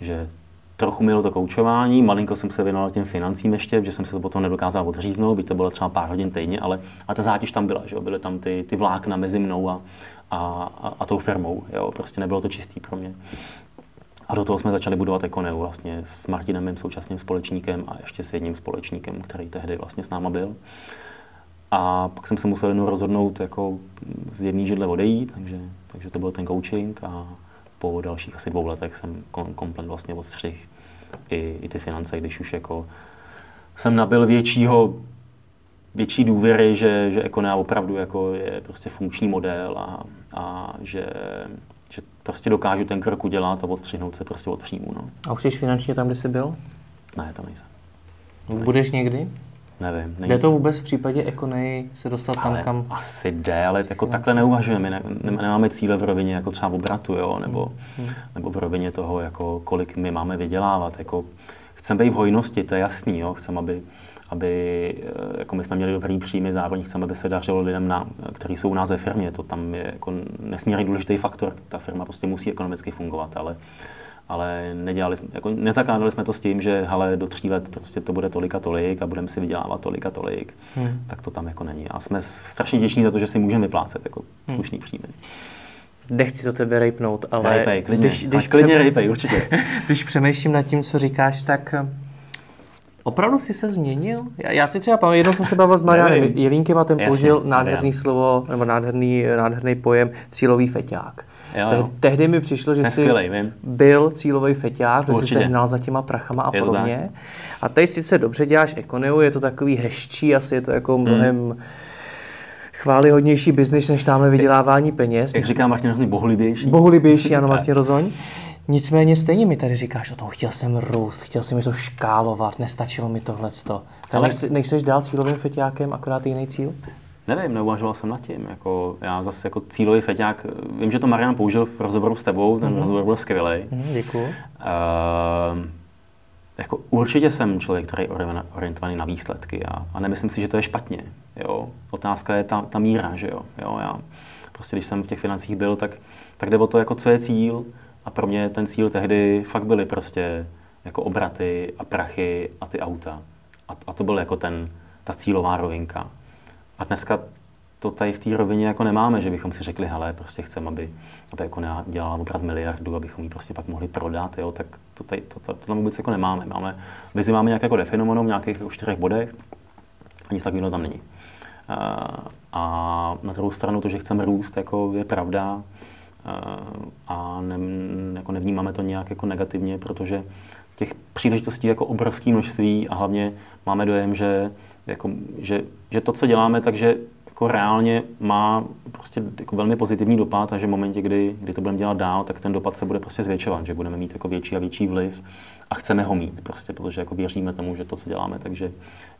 Speaker 3: že trochu mělo to koučování, malinko jsem se věnoval těm financím ještě, že jsem se to potom nedokázal odříznout, byť to bylo třeba pár hodin týdně, ale, ale ta zátěž tam byla, že jo? byly tam ty, ty vlákna mezi mnou a, a, a, a tou firmou, jo? prostě nebylo to čistý pro mě. A do toho jsme začali budovat Ekoneu vlastně s Martinem, mým současným společníkem a ještě s jedním společníkem, který tehdy vlastně s náma byl. A pak jsem se musel jednou rozhodnout jako z jedné židle odejít, takže, takže to byl ten coaching a po dalších asi dvou letech jsem kom, komplet vlastně odstřih i, i ty finance, když už jako jsem nabil většího, větší důvěry, že, že Econea opravdu jako je prostě funkční model a, a že, že prostě dokážu ten krok udělat a odstřihnout se prostě od příjmu. No.
Speaker 1: A už jsi finančně tam, kde jsi byl?
Speaker 3: Ne, to nejsem.
Speaker 1: Budeš někdy?
Speaker 3: Nevím.
Speaker 1: Jde to vůbec v případě Ekonej se dostat tam,
Speaker 3: ale
Speaker 1: kam...
Speaker 3: Asi jde, ale jako takhle neuvažujeme. Ne, ne, nemáme cíle v rovině jako třeba obratu, jo? Nebo, hmm. nebo v rovině toho, jako kolik my máme vydělávat. Jako, chceme být v hojnosti, to je jasný. Jo? Chceme, aby, aby eh, jako my jsme měli dobrý příjmy, zároveň chceme, aby se dařilo lidem, na, kteří jsou u nás ve firmě. To tam je jako nesmírně důležitý faktor. Ta firma prostě musí ekonomicky fungovat, ale ale nedělali jsme, jako nezakládali jsme to s tím, že hele, do tří let prostě to bude tolik a tolik a budeme si vydělávat tolik a tolik, hmm. tak to tam jako není. A jsme strašně vděční za to, že si můžeme vyplácet jako hmm. slušný příjmy.
Speaker 1: Nechci to tebe rejpnout, ale...
Speaker 3: Rejpej, klidně, když, když klidně pře- rejpej, určitě.
Speaker 1: když přemýšlím nad tím, co říkáš, tak Opravdu jsi se změnil? Já, já si třeba pamatuju, jednou jsem se bavil s Marianem Jelínkem a ten Jasně, použil nádherný Marian. slovo, nebo nádherný, nádherný pojem cílový feťák. Jo, jo. Tehdy mi přišlo, že jsi byl cílový feťák, že jsi se hnal za těma prachama a je podobně. A teď sice dobře děláš ekoneu, je to takový hezčí, asi je to jako hmm. mnohem hmm. chválihodnější biznis, než tamhle vydělávání peněz.
Speaker 3: Jak říká Martin Rozoň, bohulibější.
Speaker 1: Bohulibější, ano, Martin Rozoň. Nicméně stejně mi tady říkáš o tom, chtěl jsem růst, chtěl jsem něco škálovat, nestačilo mi tohleto. Ale nejseš dál cílovým feťákem, akorát jiný cíl?
Speaker 3: Nevím, neuvažoval jsem nad tím. Jako, já zase jako cílový feťák, vím, že to Marian použil v rozhovoru s tebou, ten mm-hmm. rozhovor byl skvělý.
Speaker 1: Mm, děkuji. Uh,
Speaker 3: jako určitě jsem člověk, který je orientovaný na výsledky a, a nemyslím si, že to je špatně. Jo? Otázka je ta, ta míra, že jo? jo? Já prostě, když jsem v těch financích byl, tak, tak jde o to, jako co je cíl a pro mě ten cíl tehdy fakt byly prostě jako obraty a prachy a ty auta. A, a to byl jako ten, ta cílová rovinka. A dneska to tady v té rovině jako nemáme, že bychom si řekli, hele, prostě chceme, aby, aby jako dělala obrat miliardu, abychom ji prostě pak mohli prodat, jo, tak to, tady, to, to, to tam vůbec jako nemáme. máme. Vizi máme nějak jako definovanou v nějakých jako čtyřech bodech a nic takového tam není. A, a na druhou stranu to, že chceme růst, jako je pravda a ne, jako nevnímáme to nějak jako negativně, protože těch příležitostí jako obrovské množství a hlavně máme dojem, že jako, že, že to, co děláme, takže jako reálně má prostě jako velmi pozitivní dopad a že v momentě, kdy, kdy to budeme dělat dál, tak ten dopad se bude prostě zvětšovat, že budeme mít jako větší a větší vliv a chceme ho mít, prostě, protože jako věříme tomu, že to, co děláme, takže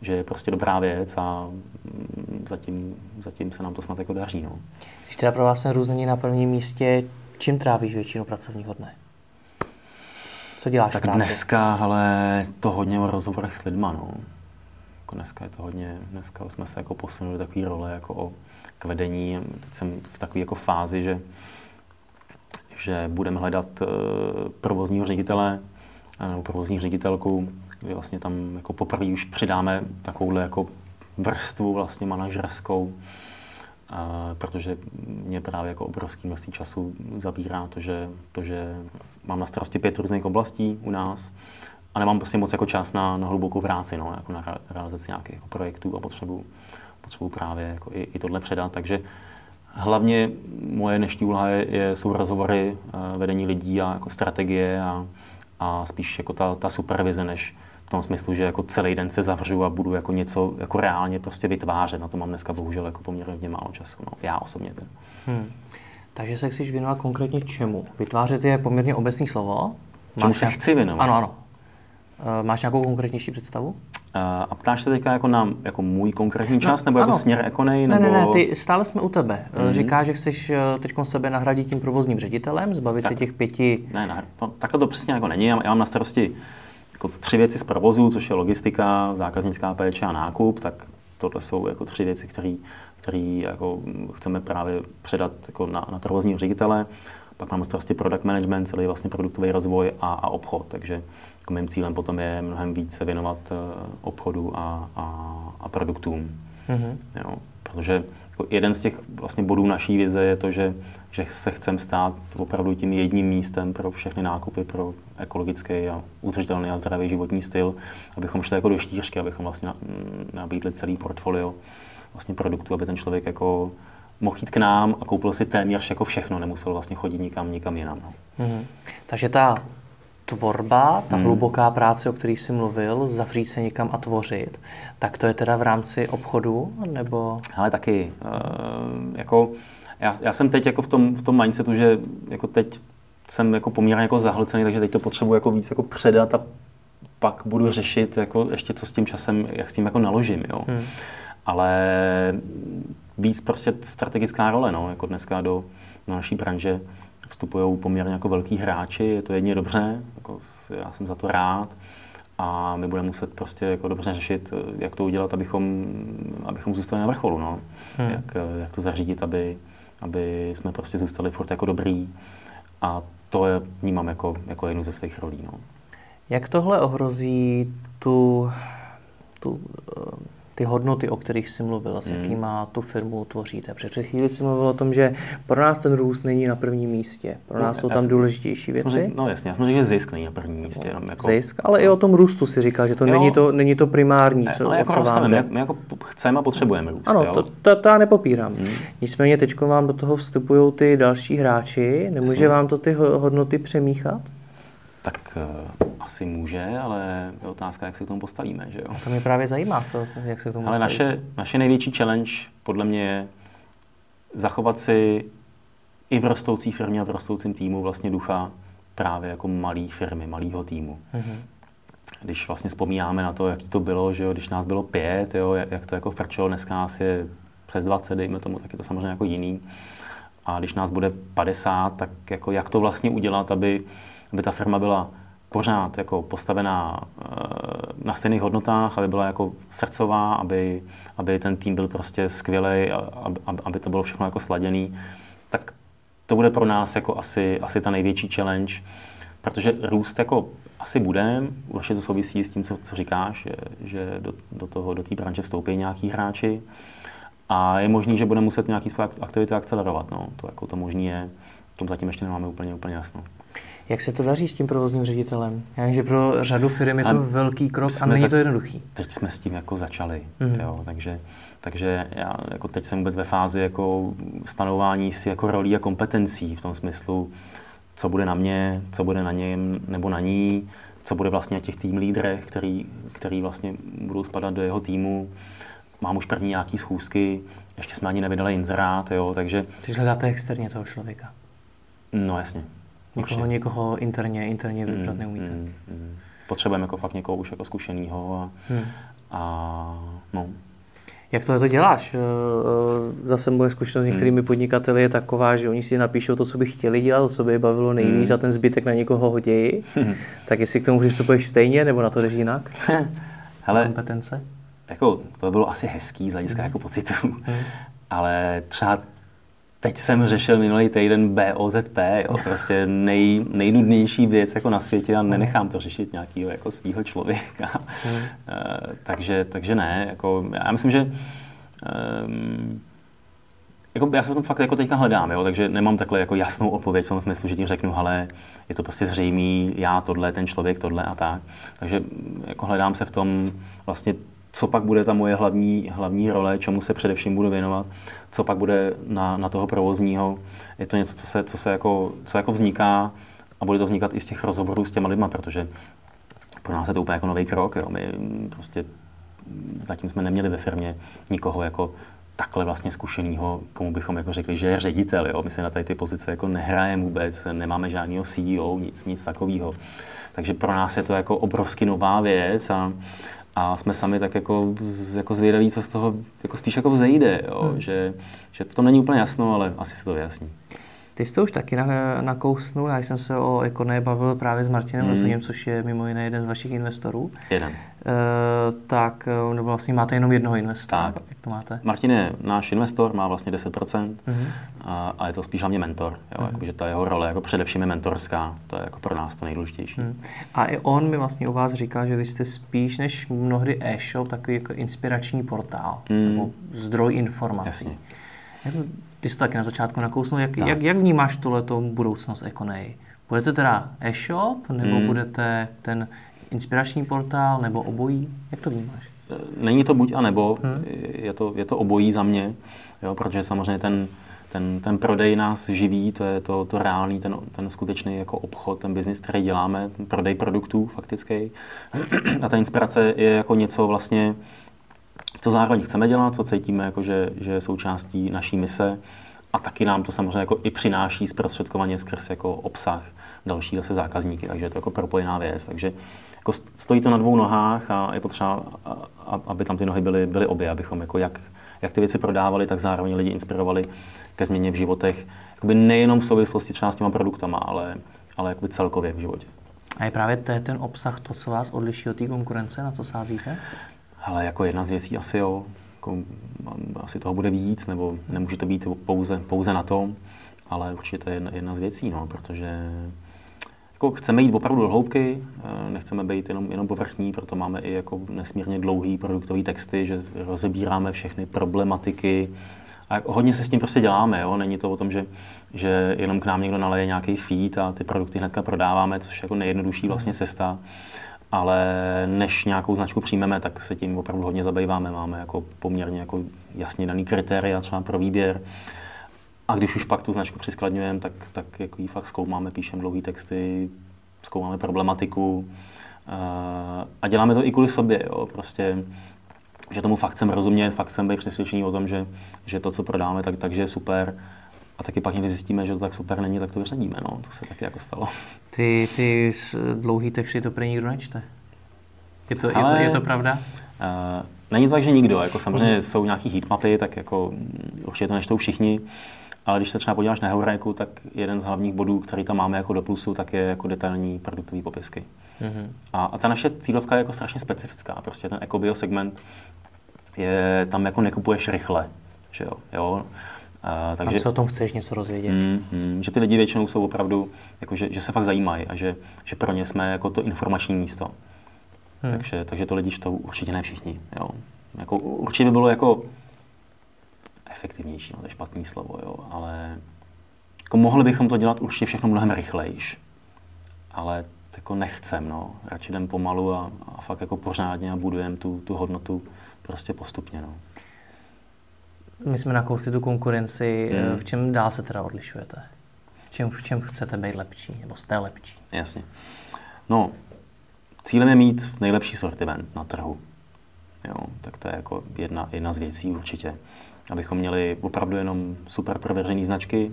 Speaker 3: že je prostě dobrá věc a mm, zatím, zatím se nám to snad jako daří. No.
Speaker 1: Když teda pro vás ten růst není na prvním místě, čím trávíš většinu pracovního dne? Co děláš
Speaker 3: Tak dneska, ale to hodně o rozhovorech s lidma, no jako dneska je to hodně, dneska jsme se jako posunuli do takové role jako o, k vedení. Teď jsem v takové jako fázi, že, že budeme hledat uh, provozního ředitele eh, provozní ředitelku, kdy vlastně tam jako poprvé už přidáme takovouhle jako vrstvu vlastně manažerskou, protože mě právě jako obrovský množství času zabírá to, že, to, že mám na starosti pět různých oblastí u nás a nemám prostě moc jako čas na, na hlubokou práci, no, jako na realizaci nějakých jako projektů a potřebu, potřebu právě jako i, i tohle předat. Takže hlavně moje dnešní úloha je, je, jsou rozhovory, uh, vedení lidí a jako strategie a, a spíš jako ta, ta supervize, než v tom smyslu, že jako celý den se zavřu a budu jako něco jako reálně prostě vytvářet. Na to mám dneska bohužel jako poměrně málo času. No. Já osobně ten. Hmm.
Speaker 1: Takže se chceš věnovat konkrétně čemu? Vytvářet je poměrně obecný slovo.
Speaker 3: Čemu se chci věnovat?
Speaker 1: Ano, ano. Eh, máš nějakou konkrétnější představu?
Speaker 3: A ptáš se teďka jako na jako můj konkrétní čas, no, nebo jako ano. směr ekonej?
Speaker 1: Nebo... Ne, ne, ne, ty, stále jsme u tebe. Mm-hmm. Říkáš, že chceš teď sebe nahradit tím provozním ředitelem, zbavit tak. se těch pěti...
Speaker 3: Ne, ne, to, takhle to přesně jako není. Já, já mám na starosti jako tři věci z provozu, což je logistika, zákaznická péče a nákup, tak tohle jsou jako tři věci, který jako chceme právě předat jako na, na provozního ředitele. Pak mám starosti product management, celý vlastně produktový rozvoj a, a obchod. Takže jako mým cílem potom je mnohem více věnovat uh, obchodu a, a, a produktům. Mm-hmm. Jo, protože jako jeden z těch vlastně bodů naší vize je to, že, že se chcem stát opravdu tím jedním místem pro všechny nákupy, pro ekologický a udržitelný a zdravý životní styl, abychom šli jako do štířky, abychom vlastně nabídli celý portfolio vlastně produktů, aby ten člověk jako mohl jít k nám a koupil si téměř jako všechno, nemusel vlastně chodit nikam, nikam jinam. No. Mm-hmm.
Speaker 1: Takže ta tvorba, ta hmm. hluboká práce, o které jsi mluvil, zavřít se někam a tvořit, tak to je teda v rámci obchodu, nebo?
Speaker 3: Ale taky, uh, jako, já, já, jsem teď jako v tom, v tom mindsetu, že jako teď jsem jako poměrně jako zahlcený, takže teď to potřebuji jako víc jako předat a pak budu řešit jako ještě co s tím časem, jak s tím jako naložím, jo. Hmm. Ale víc prostě strategická role, no, jako dneska do, do naší branže vstupují poměrně jako velký hráči, je to jedně dobře, jako já jsem za to rád a my budeme muset prostě jako dobře řešit, jak to udělat, abychom, abychom zůstali na vrcholu, no. Hmm. Jak, jak, to zařídit, aby, aby jsme prostě zůstali furt jako dobrý a to je, vnímám jako, jako jednu ze svých rolí. No.
Speaker 1: Jak tohle ohrozí tu, tu ty hodnoty, o kterých jsi mluvil, s hmm. jakýma tu firmu tvoříte. Protože před chvíli jsi mluvil o tom, že pro nás ten růst není na prvním místě. Pro nás no, jsou tam důležitější věci.
Speaker 3: Řík, no jasně, já jsem řekl, že zisk není na prvním místě. Jenom jako,
Speaker 1: zisk, ale no. i o tom růstu si říkal, že to, není to není to primární,
Speaker 3: co, ale jako co vám my, my jako chceme a potřebujeme růst.
Speaker 1: Ano, jo? to, to, to já nepopírám. Hmm. Nicméně teď vám do toho vstupují ty další hráči. Nemůže jasně. vám to ty hodnoty přemíchat?
Speaker 3: Tak uh, asi může, ale je otázka, jak se k tomu postavíme. Že jo?
Speaker 1: To mě právě zajímá, co, jak se k tomu
Speaker 3: Ale naše, naše největší challenge podle mě je zachovat si i v rostoucí firmě a v rostoucím týmu vlastně ducha právě jako malý firmy, malého týmu. Mm-hmm. Když vlastně vzpomínáme na to, jaký to bylo, že jo, když nás bylo pět, jo, jak to jako frčelo, dneska nás je přes 20, dejme tomu, tak je to samozřejmě jako jiný. A když nás bude 50, tak jako jak to vlastně udělat, aby, aby ta firma byla pořád jako postavená eh, na stejných hodnotách, aby byla jako srdcová, aby, aby ten tým byl prostě skvělý, aby, aby to bylo všechno jako sladěný, tak to bude pro nás jako asi, asi ta největší challenge, protože růst jako asi bude, určitě to souvisí s tím, co, co říkáš, že, že do, do toho, do té branže vstoupí nějaký hráči a je možný, že bude muset nějaký své aktivity akcelerovat, no. to jako to možný je, v tom zatím ještě nemáme úplně, úplně jasno.
Speaker 1: Jak se to daří s tím provozním ředitelem? Já vím, že pro řadu firm je to a velký krok a není za... to jednoduchý.
Speaker 3: Teď jsme s tím jako začali, mm-hmm. jo, takže, takže já jako teď jsem vůbec ve fázi jako stanování si jako rolí a kompetencí v tom smyslu, co bude na mě, co bude na něm nebo na ní, co bude vlastně na těch tým lídrech, který, který vlastně budou spadat do jeho týmu. Mám už první nějaký schůzky, ještě jsme ani nevydali inzerát, jo, takže...
Speaker 1: Když hledáte externě toho člověka.
Speaker 3: No jasně.
Speaker 1: Někoho, někoho interně, interně vybrat mm, neumíte. Mm,
Speaker 3: mm. Potřebujeme jako fakt někoho už jako zkušenýho a, hmm. a no.
Speaker 1: Jak tohle to děláš? Eh, eh, zase moje zkušenost s hmm. některými podnikateli je taková, že oni si napíšou to, co by chtěli dělat, to, co by je bavilo nejvíc hmm. a ten zbytek na někoho hodí. Hmm. Tak jestli k tomu přistupuješ stejně, nebo na to jdeš jinak?
Speaker 3: Hele, kompetence? Jako, to bylo asi hezký z hlediska hmm. jako pocitů, hmm. ale třeba Teď jsem řešil minulý týden BOZP, jo, prostě nej, nejnudnější věc jako na světě a nenechám to řešit nějakého jako svého člověka. Hmm. Uh, takže, takže ne, jako, já myslím, že um, jako já se v tom fakt jako teďka hledám, jo, takže nemám takhle jako jasnou odpověď v tom smyslu, že ti řeknu, ale je to prostě zřejmý, já tohle, ten člověk tohle a tak. Takže jako hledám se v tom vlastně, co pak bude ta moje hlavní, hlavní role, čemu se především budu věnovat co pak bude na, na toho provozního. Je to něco, co, se, co, se jako, co jako vzniká a bude to vznikat i z těch rozhovorů s těma lidma, protože pro nás je to úplně jako nový krok. Jo. My prostě zatím jsme neměli ve firmě nikoho jako takhle vlastně zkušenýho, komu bychom jako řekli, že je ředitel. Jo. My si na tady ty pozice jako nehrajeme vůbec, nemáme žádného CEO, nic, nic takového. Takže pro nás je to jako obrovsky nová věc a, a jsme sami tak jako, jako zvědaví, co z toho jako spíš jako vzejde, jo? Hmm. Že, že to není úplně jasno, ale asi se to vyjasní.
Speaker 1: Ty jsi to už taky nakousnul, já jsem se o Ekoné bavil právě s Martinem hmm. Rosuněm, což je mimo jiné jeden z vašich investorů.
Speaker 3: Jeden.
Speaker 1: tak nebo vlastně máte jenom jednoho investora.
Speaker 3: Tak.
Speaker 1: Jak to máte?
Speaker 3: Martin je náš investor, má vlastně 10% uh-huh. a, a je to spíš hlavně mentor. Jo? Uh-huh. Jakože ta jeho role jako především je mentorská, to je jako pro nás to nejdůležitější. Uh-huh.
Speaker 1: A i on mi vlastně o vás říkal, že vy jste spíš než mnohdy e-shop, takový jako inspirační portál, uh-huh. nebo zdroj informací.
Speaker 3: Jasně.
Speaker 1: Jak to, ty jsi to taky na začátku nakousnul, jak, tak. jak, jak vnímáš tohleto budoucnost Econej? Budete teda e-shop, nebo hmm. budete ten inspirační portál, nebo obojí? Jak to vnímáš?
Speaker 3: Není to buď a nebo, hmm. je, to, je to obojí za mě, jo, protože samozřejmě ten, ten, ten prodej nás živí, to je to, to reálný, ten, ten skutečný jako obchod, ten biznis, který děláme, prodej produktů faktický. A ta inspirace je jako něco vlastně, co zároveň chceme dělat, co cítíme, jako že, že je součástí naší mise a taky nám to samozřejmě jako i přináší zprostředkovaně skrz jako obsah další zase zákazníky, takže je to jako propojená věc. Takže jako stojí to na dvou nohách a je potřeba, aby tam ty nohy byly, byly obě, abychom jako jak, jak ty věci prodávali, tak zároveň lidi inspirovali ke změně v životech. Jakoby nejenom v souvislosti třeba s těma produktama, ale, ale jakoby celkově v životě.
Speaker 1: A je právě ten obsah to, co vás odliší od té konkurence, na co sázíte?
Speaker 3: Ale jako jedna z věcí asi jo, jako, asi toho bude víc, nebo nemůže to být pouze, pouze na tom, ale určitě to je jedna, jedna z věcí, no, protože jako chceme jít opravdu do hloubky, eh, nechceme být jenom, jenom povrchní, proto máme i jako nesmírně dlouhý produktový texty, že rozebíráme všechny problematiky, a hodně se s tím prostě děláme, jo? není to o tom, že, že jenom k nám někdo naleje nějaký feed a ty produkty hnedka prodáváme, což je jako nejjednodušší vlastně cesta ale než nějakou značku přijmeme, tak se tím opravdu hodně zabýváme. Máme jako poměrně jako jasně daný kritéria třeba pro výběr. A když už pak tu značku přiskladňujeme, tak, tak jako ji fakt zkoumáme, píšeme dlouhé texty, zkoumáme problematiku a děláme to i kvůli sobě, jo, prostě, že tomu fakt chcem rozumět, fakt jsem být přesvědčený o tom, že, že to, co prodáme, tak, takže je super a taky pak někdy zjistíme, že to tak super není, tak to vyřadíme, no. To se taky jako stalo.
Speaker 1: Ty, ty dlouhý texty to pro nikdo nečte. Je to, Ale, je to, je to pravda?
Speaker 3: Uh, není to tak, že nikdo. Jako samozřejmě mm. jsou nějaký heatmapy, tak jako určitě to nečtou všichni. Ale když se třeba podíváš na Heuraiku, tak jeden z hlavních bodů, který tam máme jako do plusu, tak je jako detailní produktové popisky. Mm-hmm. A, a ta naše cílovka je jako strašně specifická. Prostě ten ekobio segment je, tam jako nekupuješ rychle. Že jo? jo?
Speaker 1: Uh, takže, a co o tom chceš něco rozvědět?
Speaker 3: Mm, mm, že ty lidi většinou jsou opravdu, jako že, že se fakt zajímají a že, že pro ně jsme jako to informační místo. Hmm. Takže, takže to lidi čtou určitě ne všichni. Jo. Jako, určitě by bylo jako efektivnější, no, to je špatný slovo, jo, ale jako mohli bychom to dělat určitě všechno mnohem rychlejš. Ale jako nechcem, no. Radši jdem pomalu a, a fakt jako pořádně a budujeme tu, tu hodnotu prostě postupně, no.
Speaker 1: My jsme nakousli tu konkurenci. Hmm. V čem dál se teda odlišujete? V čem, v čem chcete být lepší, nebo jste lepší?
Speaker 3: Jasně. No, cílem je mít nejlepší sortiment na trhu. Jo, tak to je jako jedna, jedna z věcí určitě. Abychom měli opravdu jenom super prověřené značky,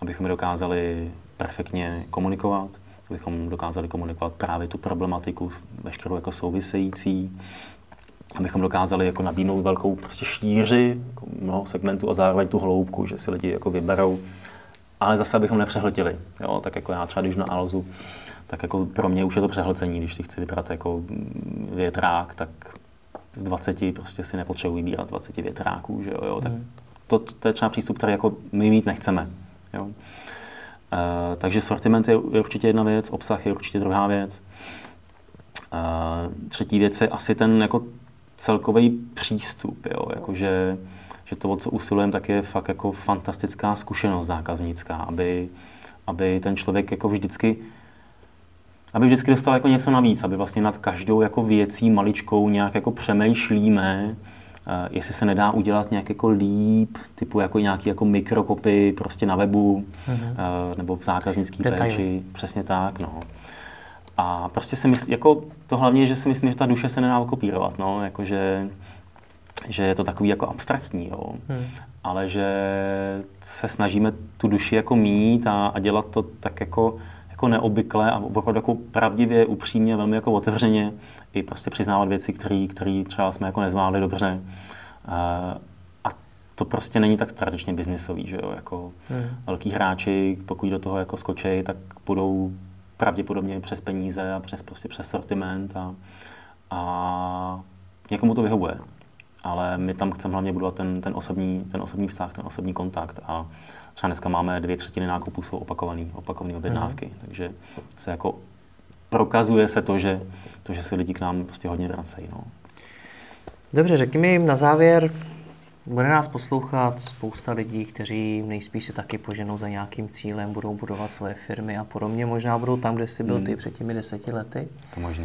Speaker 3: abychom je dokázali perfektně komunikovat, abychom dokázali komunikovat právě tu problematiku veškerou jako související, abychom dokázali jako nabídnout velkou prostě štíři, jako mnoho segmentů a zároveň tu hloubku, že si lidi jako vyberou, ale zase abychom nepřehltili. Jo, tak jako já třeba když na Alzu, tak jako pro mě už je to přehlcení, když si chci vybrat jako větrák, tak z 20 prostě si nepotřebuji vybírat 20 větráků, že jo, jo tak hmm. to, to, je třeba přístup, který jako my mít nechceme. Jo. Uh, takže sortiment je, je určitě jedna věc, obsah je určitě druhá věc. Uh, třetí věc je asi ten jako celkový přístup, jo, jakože že to, o co usilujeme, tak je fakt jako fantastická zkušenost zákaznická, aby, aby ten člověk jako vždycky aby vždycky dostal jako něco navíc, aby vlastně nad každou jako věcí maličkou nějak jako přemýšlíme, uh, jestli se nedá udělat nějak jako líp, typu jako nějaký jako mikrokopy prostě na webu mm-hmm. nebo v zákaznické péči. Přesně tak, no. A prostě si myslím, jako to hlavně, že si myslím, že ta duše se nedá kopírovat, no, jakože že je to takový jako abstraktní, jo. Hmm. ale že se snažíme tu duši jako mít a, a dělat to tak jako, jako neobvykle a opravdu jako pravdivě, upřímně, velmi jako otevřeně i prostě přiznávat věci, které třeba jsme jako nezvládli dobře. Uh, a to prostě není tak tradičně biznisový, že jo, jako hmm. velký hráči, pokud do toho jako skočí, tak budou pravděpodobně přes peníze a přes, prostě přes sortiment a, a někomu to vyhovuje. Ale my tam chceme hlavně budovat ten, ten, osobní, ten osobní vztah, ten osobní kontakt. A třeba dneska máme dvě třetiny nákupů jsou opakovaný, opakované objednávky. Mm. Takže se jako prokazuje se to, že, to, že se lidi k nám prostě hodně vracejí. No.
Speaker 1: Dobře, řekni mi na závěr, bude nás poslouchat spousta lidí, kteří nejspíš si taky poženou za nějakým cílem, budou budovat svoje firmy a podobně. Možná budou tam, kde jsi byl ty hmm. před těmi deseti lety.
Speaker 3: To možná.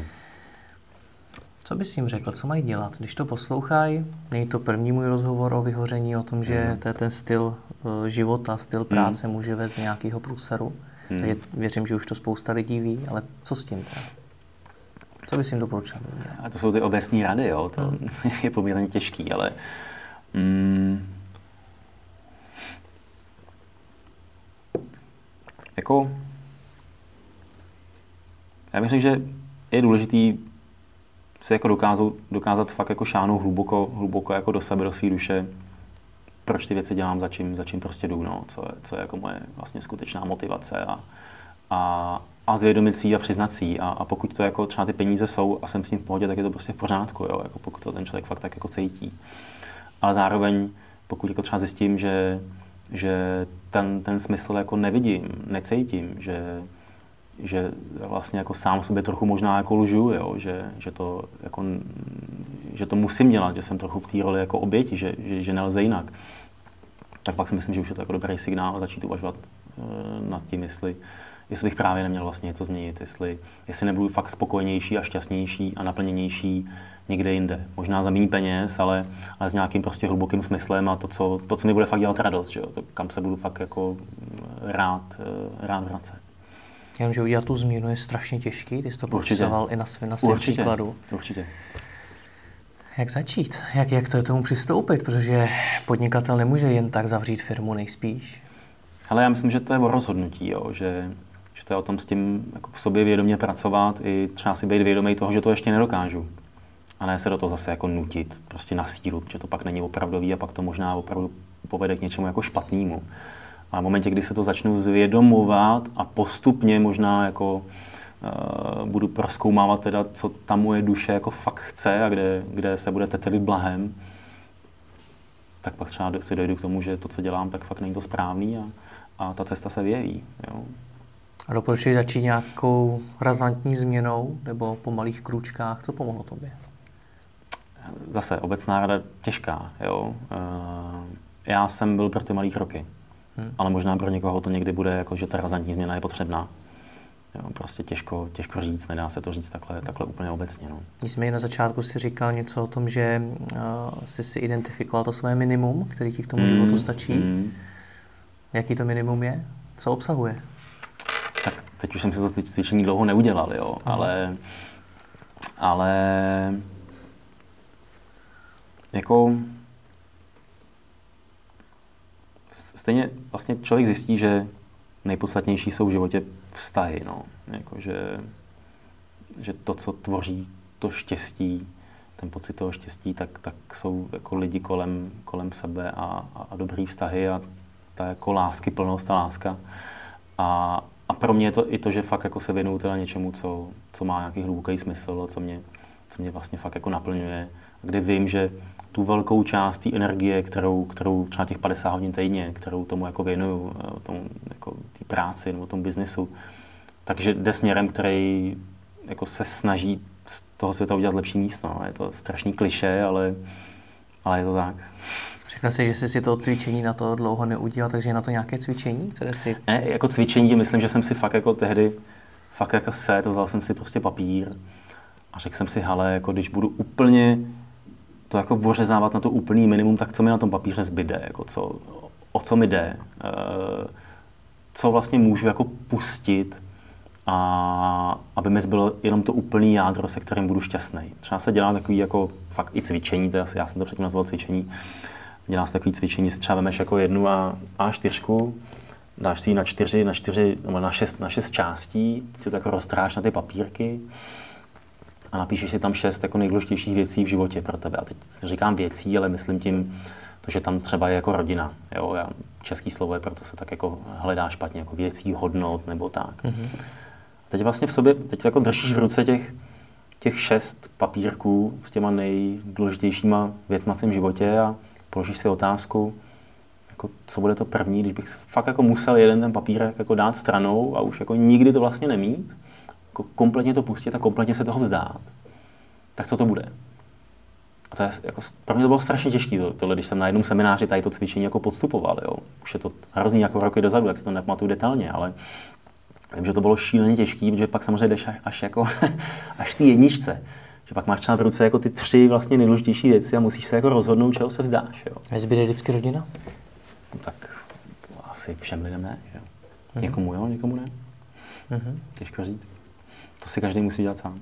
Speaker 1: Co bys jim řekl, co mají dělat? Když to poslouchají, není to první můj rozhovor o vyhoření, o tom, že mm. to je ten styl uh, života, styl práce mm. může vést do nějakého průseru. Mm. Takže věřím, že už to spousta lidí ví, ale co s tím teda? Co bys jim doporučil?
Speaker 3: A to jsou ty obecní rady, jo? to mm. je poměrně těžký, ale mm, jako já myslím, že je důležitý si jako dokázat, dokázat fakt jako šáhnout hluboko, hluboko jako do sebe, do své duše, proč ty věci dělám, za čím, za čím prostě jdu, no, co, je, co je jako moje vlastně skutečná motivace a, a, a zvědomit si a přiznat si. A, a pokud to jako třeba ty peníze jsou a jsem s ním v pohodě, tak je to prostě v pořádku, jo, jako pokud to ten člověk fakt tak jako cítí. Ale zároveň, pokud jako třeba zjistím, že, že ten, ten smysl jako nevidím, necítím, že, že vlastně jako sám sobě trochu možná jako lžu, jo? Že, že, to jako, že to musím dělat, že jsem trochu v té roli jako oběti, že, že, že nelze jinak. Tak pak si myslím, že už je to jako dobrý signál začít uvažovat e, nad tím, jestli, jestli bych právě neměl vlastně něco změnit, jestli, jestli nebudu fakt spokojenější a šťastnější a naplněnější někde jinde. Možná za méně peněz, ale, ale s nějakým prostě hlubokým smyslem a to, co, to, co mi bude fakt dělat radost, že jo? To, kam se budu fakt jako rád, e, rád vracet.
Speaker 1: Jenomže udělat tu změnu je strašně těžký, ty jsi to popisoval i na, svě, na svém příkladu.
Speaker 3: Určitě.
Speaker 1: Jak začít? Jak, jak to je tomu přistoupit? Protože podnikatel nemůže jen tak zavřít firmu nejspíš.
Speaker 3: Ale já myslím, že to je o rozhodnutí, jo? Že, že to je o tom s tím jako v sobě vědomě pracovat i třeba si být vědomý toho, že to ještě nedokážu. A ne se do toho zase jako nutit, prostě na sílu, že to pak není opravdový a pak to možná opravdu povede k něčemu jako špatnému. A v momentě, kdy se to začnu zvědomovat a postupně možná jako uh, budu proskoumávat teda, co ta moje duše jako fakt chce a kde, kde se bude tetelit blahem, tak pak třeba si dojdu k tomu, že to, co dělám, tak fakt není to správný a, a ta cesta se vyjeví. Jo.
Speaker 1: A doporučuji začít nějakou razantní změnou nebo po malých kručkách? Co pomohlo tobě?
Speaker 3: Zase obecná rada těžká. Jo. Uh, já jsem byl pro ty malé kroky. Hmm. Ale možná pro někoho to někdy bude, jako, že ta razantní změna je potřebná. Jo, prostě těžko, těžko říct, nedá se to říct takhle, takhle úplně obecně. No.
Speaker 1: Nicméně na začátku si říkal něco o tom, že uh, jsi si identifikoval to své minimum, který ti k tomu mm, životu stačí. Mm. Jaký to minimum je? Co obsahuje?
Speaker 3: Tak teď už jsem si to cvičení dlouho neudělal, jo, ale, ale jako stejně vlastně člověk zjistí, že nejpodstatnější jsou v životě vztahy. No. Jako, že, že to, co tvoří to štěstí, ten pocit toho štěstí, tak, tak jsou jako lidi kolem, kolem sebe a, a, a dobrý vztahy a ta jako lásky, plnost ta láska. A, a pro mě je to i to, že fakt jako se věnuju teda něčemu, co, co má nějaký hluboký smysl, co mě, co mě vlastně fakt jako naplňuje, kdy vím, že tu velkou část té energie, kterou, kterou třeba těch 50 hodin týdně, kterou tomu jako věnuju, eh, tomu, jako té práci nebo tomu biznesu, takže jde směrem, který jako se snaží z toho světa udělat lepší místo. No. Je to strašný kliše, ale, ale je to tak.
Speaker 1: Řekl jsi, že jsi si to cvičení na to dlouho neudělal, takže je na to nějaké cvičení, které si...
Speaker 3: Ne, jako cvičení, myslím, že jsem si fakt jako tehdy, fakt jako set, vzal jsem si prostě papír a řekl jsem si, hele, jako když budu úplně to jako vořezávat na to úplný minimum, tak co mi na tom papíře zbyde, jako co, o co mi jde, eh, co vlastně můžu jako pustit, a aby mi zbylo jenom to úplný jádro, se kterým budu šťastný. Třeba se dělá takový jako fakt i cvičení, teda já jsem to předtím nazval cvičení, dělá se takový cvičení, si třeba vemeš jako jednu a, a čtyřku, dáš si ji na čtyři, na čtyři, nebo na šest, na šest částí, si to jako roztráš na ty papírky a napíšeš si tam šest jako nejdůležitějších věcí v životě pro tebe. A teď říkám věcí, ale myslím tím, to, že tam třeba je jako rodina. Jo? Já, český slovo je, proto se tak jako hledá špatně, jako věcí, hodnot nebo tak. Mm-hmm. Teď vlastně v sobě, teď jako držíš v ruce těch, těch šest papírků s těma nejdůležitějšíma věcma v tom životě a položíš si otázku, jako, co bude to první, když bych fakt jako musel jeden ten papírek jako dát stranou a už jako nikdy to vlastně nemít, jako kompletně to pustit a kompletně se toho vzdát, tak co to bude? A to je, jako, pro mě to bylo strašně těžké, to, tohle, když jsem na jednom semináři tady to cvičení jako podstupoval. Jo. Už je to hrozný jako roky dozadu, jak se to nepamatuju detailně, ale vím, že to bylo šíleně těžké, protože pak samozřejmě jdeš až, až, jako, až ty jedničce. Že pak máš třeba v ruce jako ty tři vlastně nejdůležitější věci a musíš se jako rozhodnout, čeho se vzdáš. Jo.
Speaker 1: A zbyde vždycky rodina?
Speaker 3: No, tak asi všem lidem ne. Jo. Mm-hmm. Někomu jo, někomu ne. Mm-hmm. Těžko říct. To si každý musí dělat sám.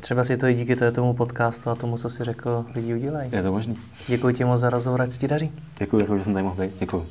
Speaker 1: Třeba si to i díky tomu podcastu a tomu, co si řekl, lidi udělají.
Speaker 3: Je to možný.
Speaker 1: Děkuji ti moc za rozhovor, ať ti daří.
Speaker 3: Děkuji, že jsem tady mohl být. Děkuji.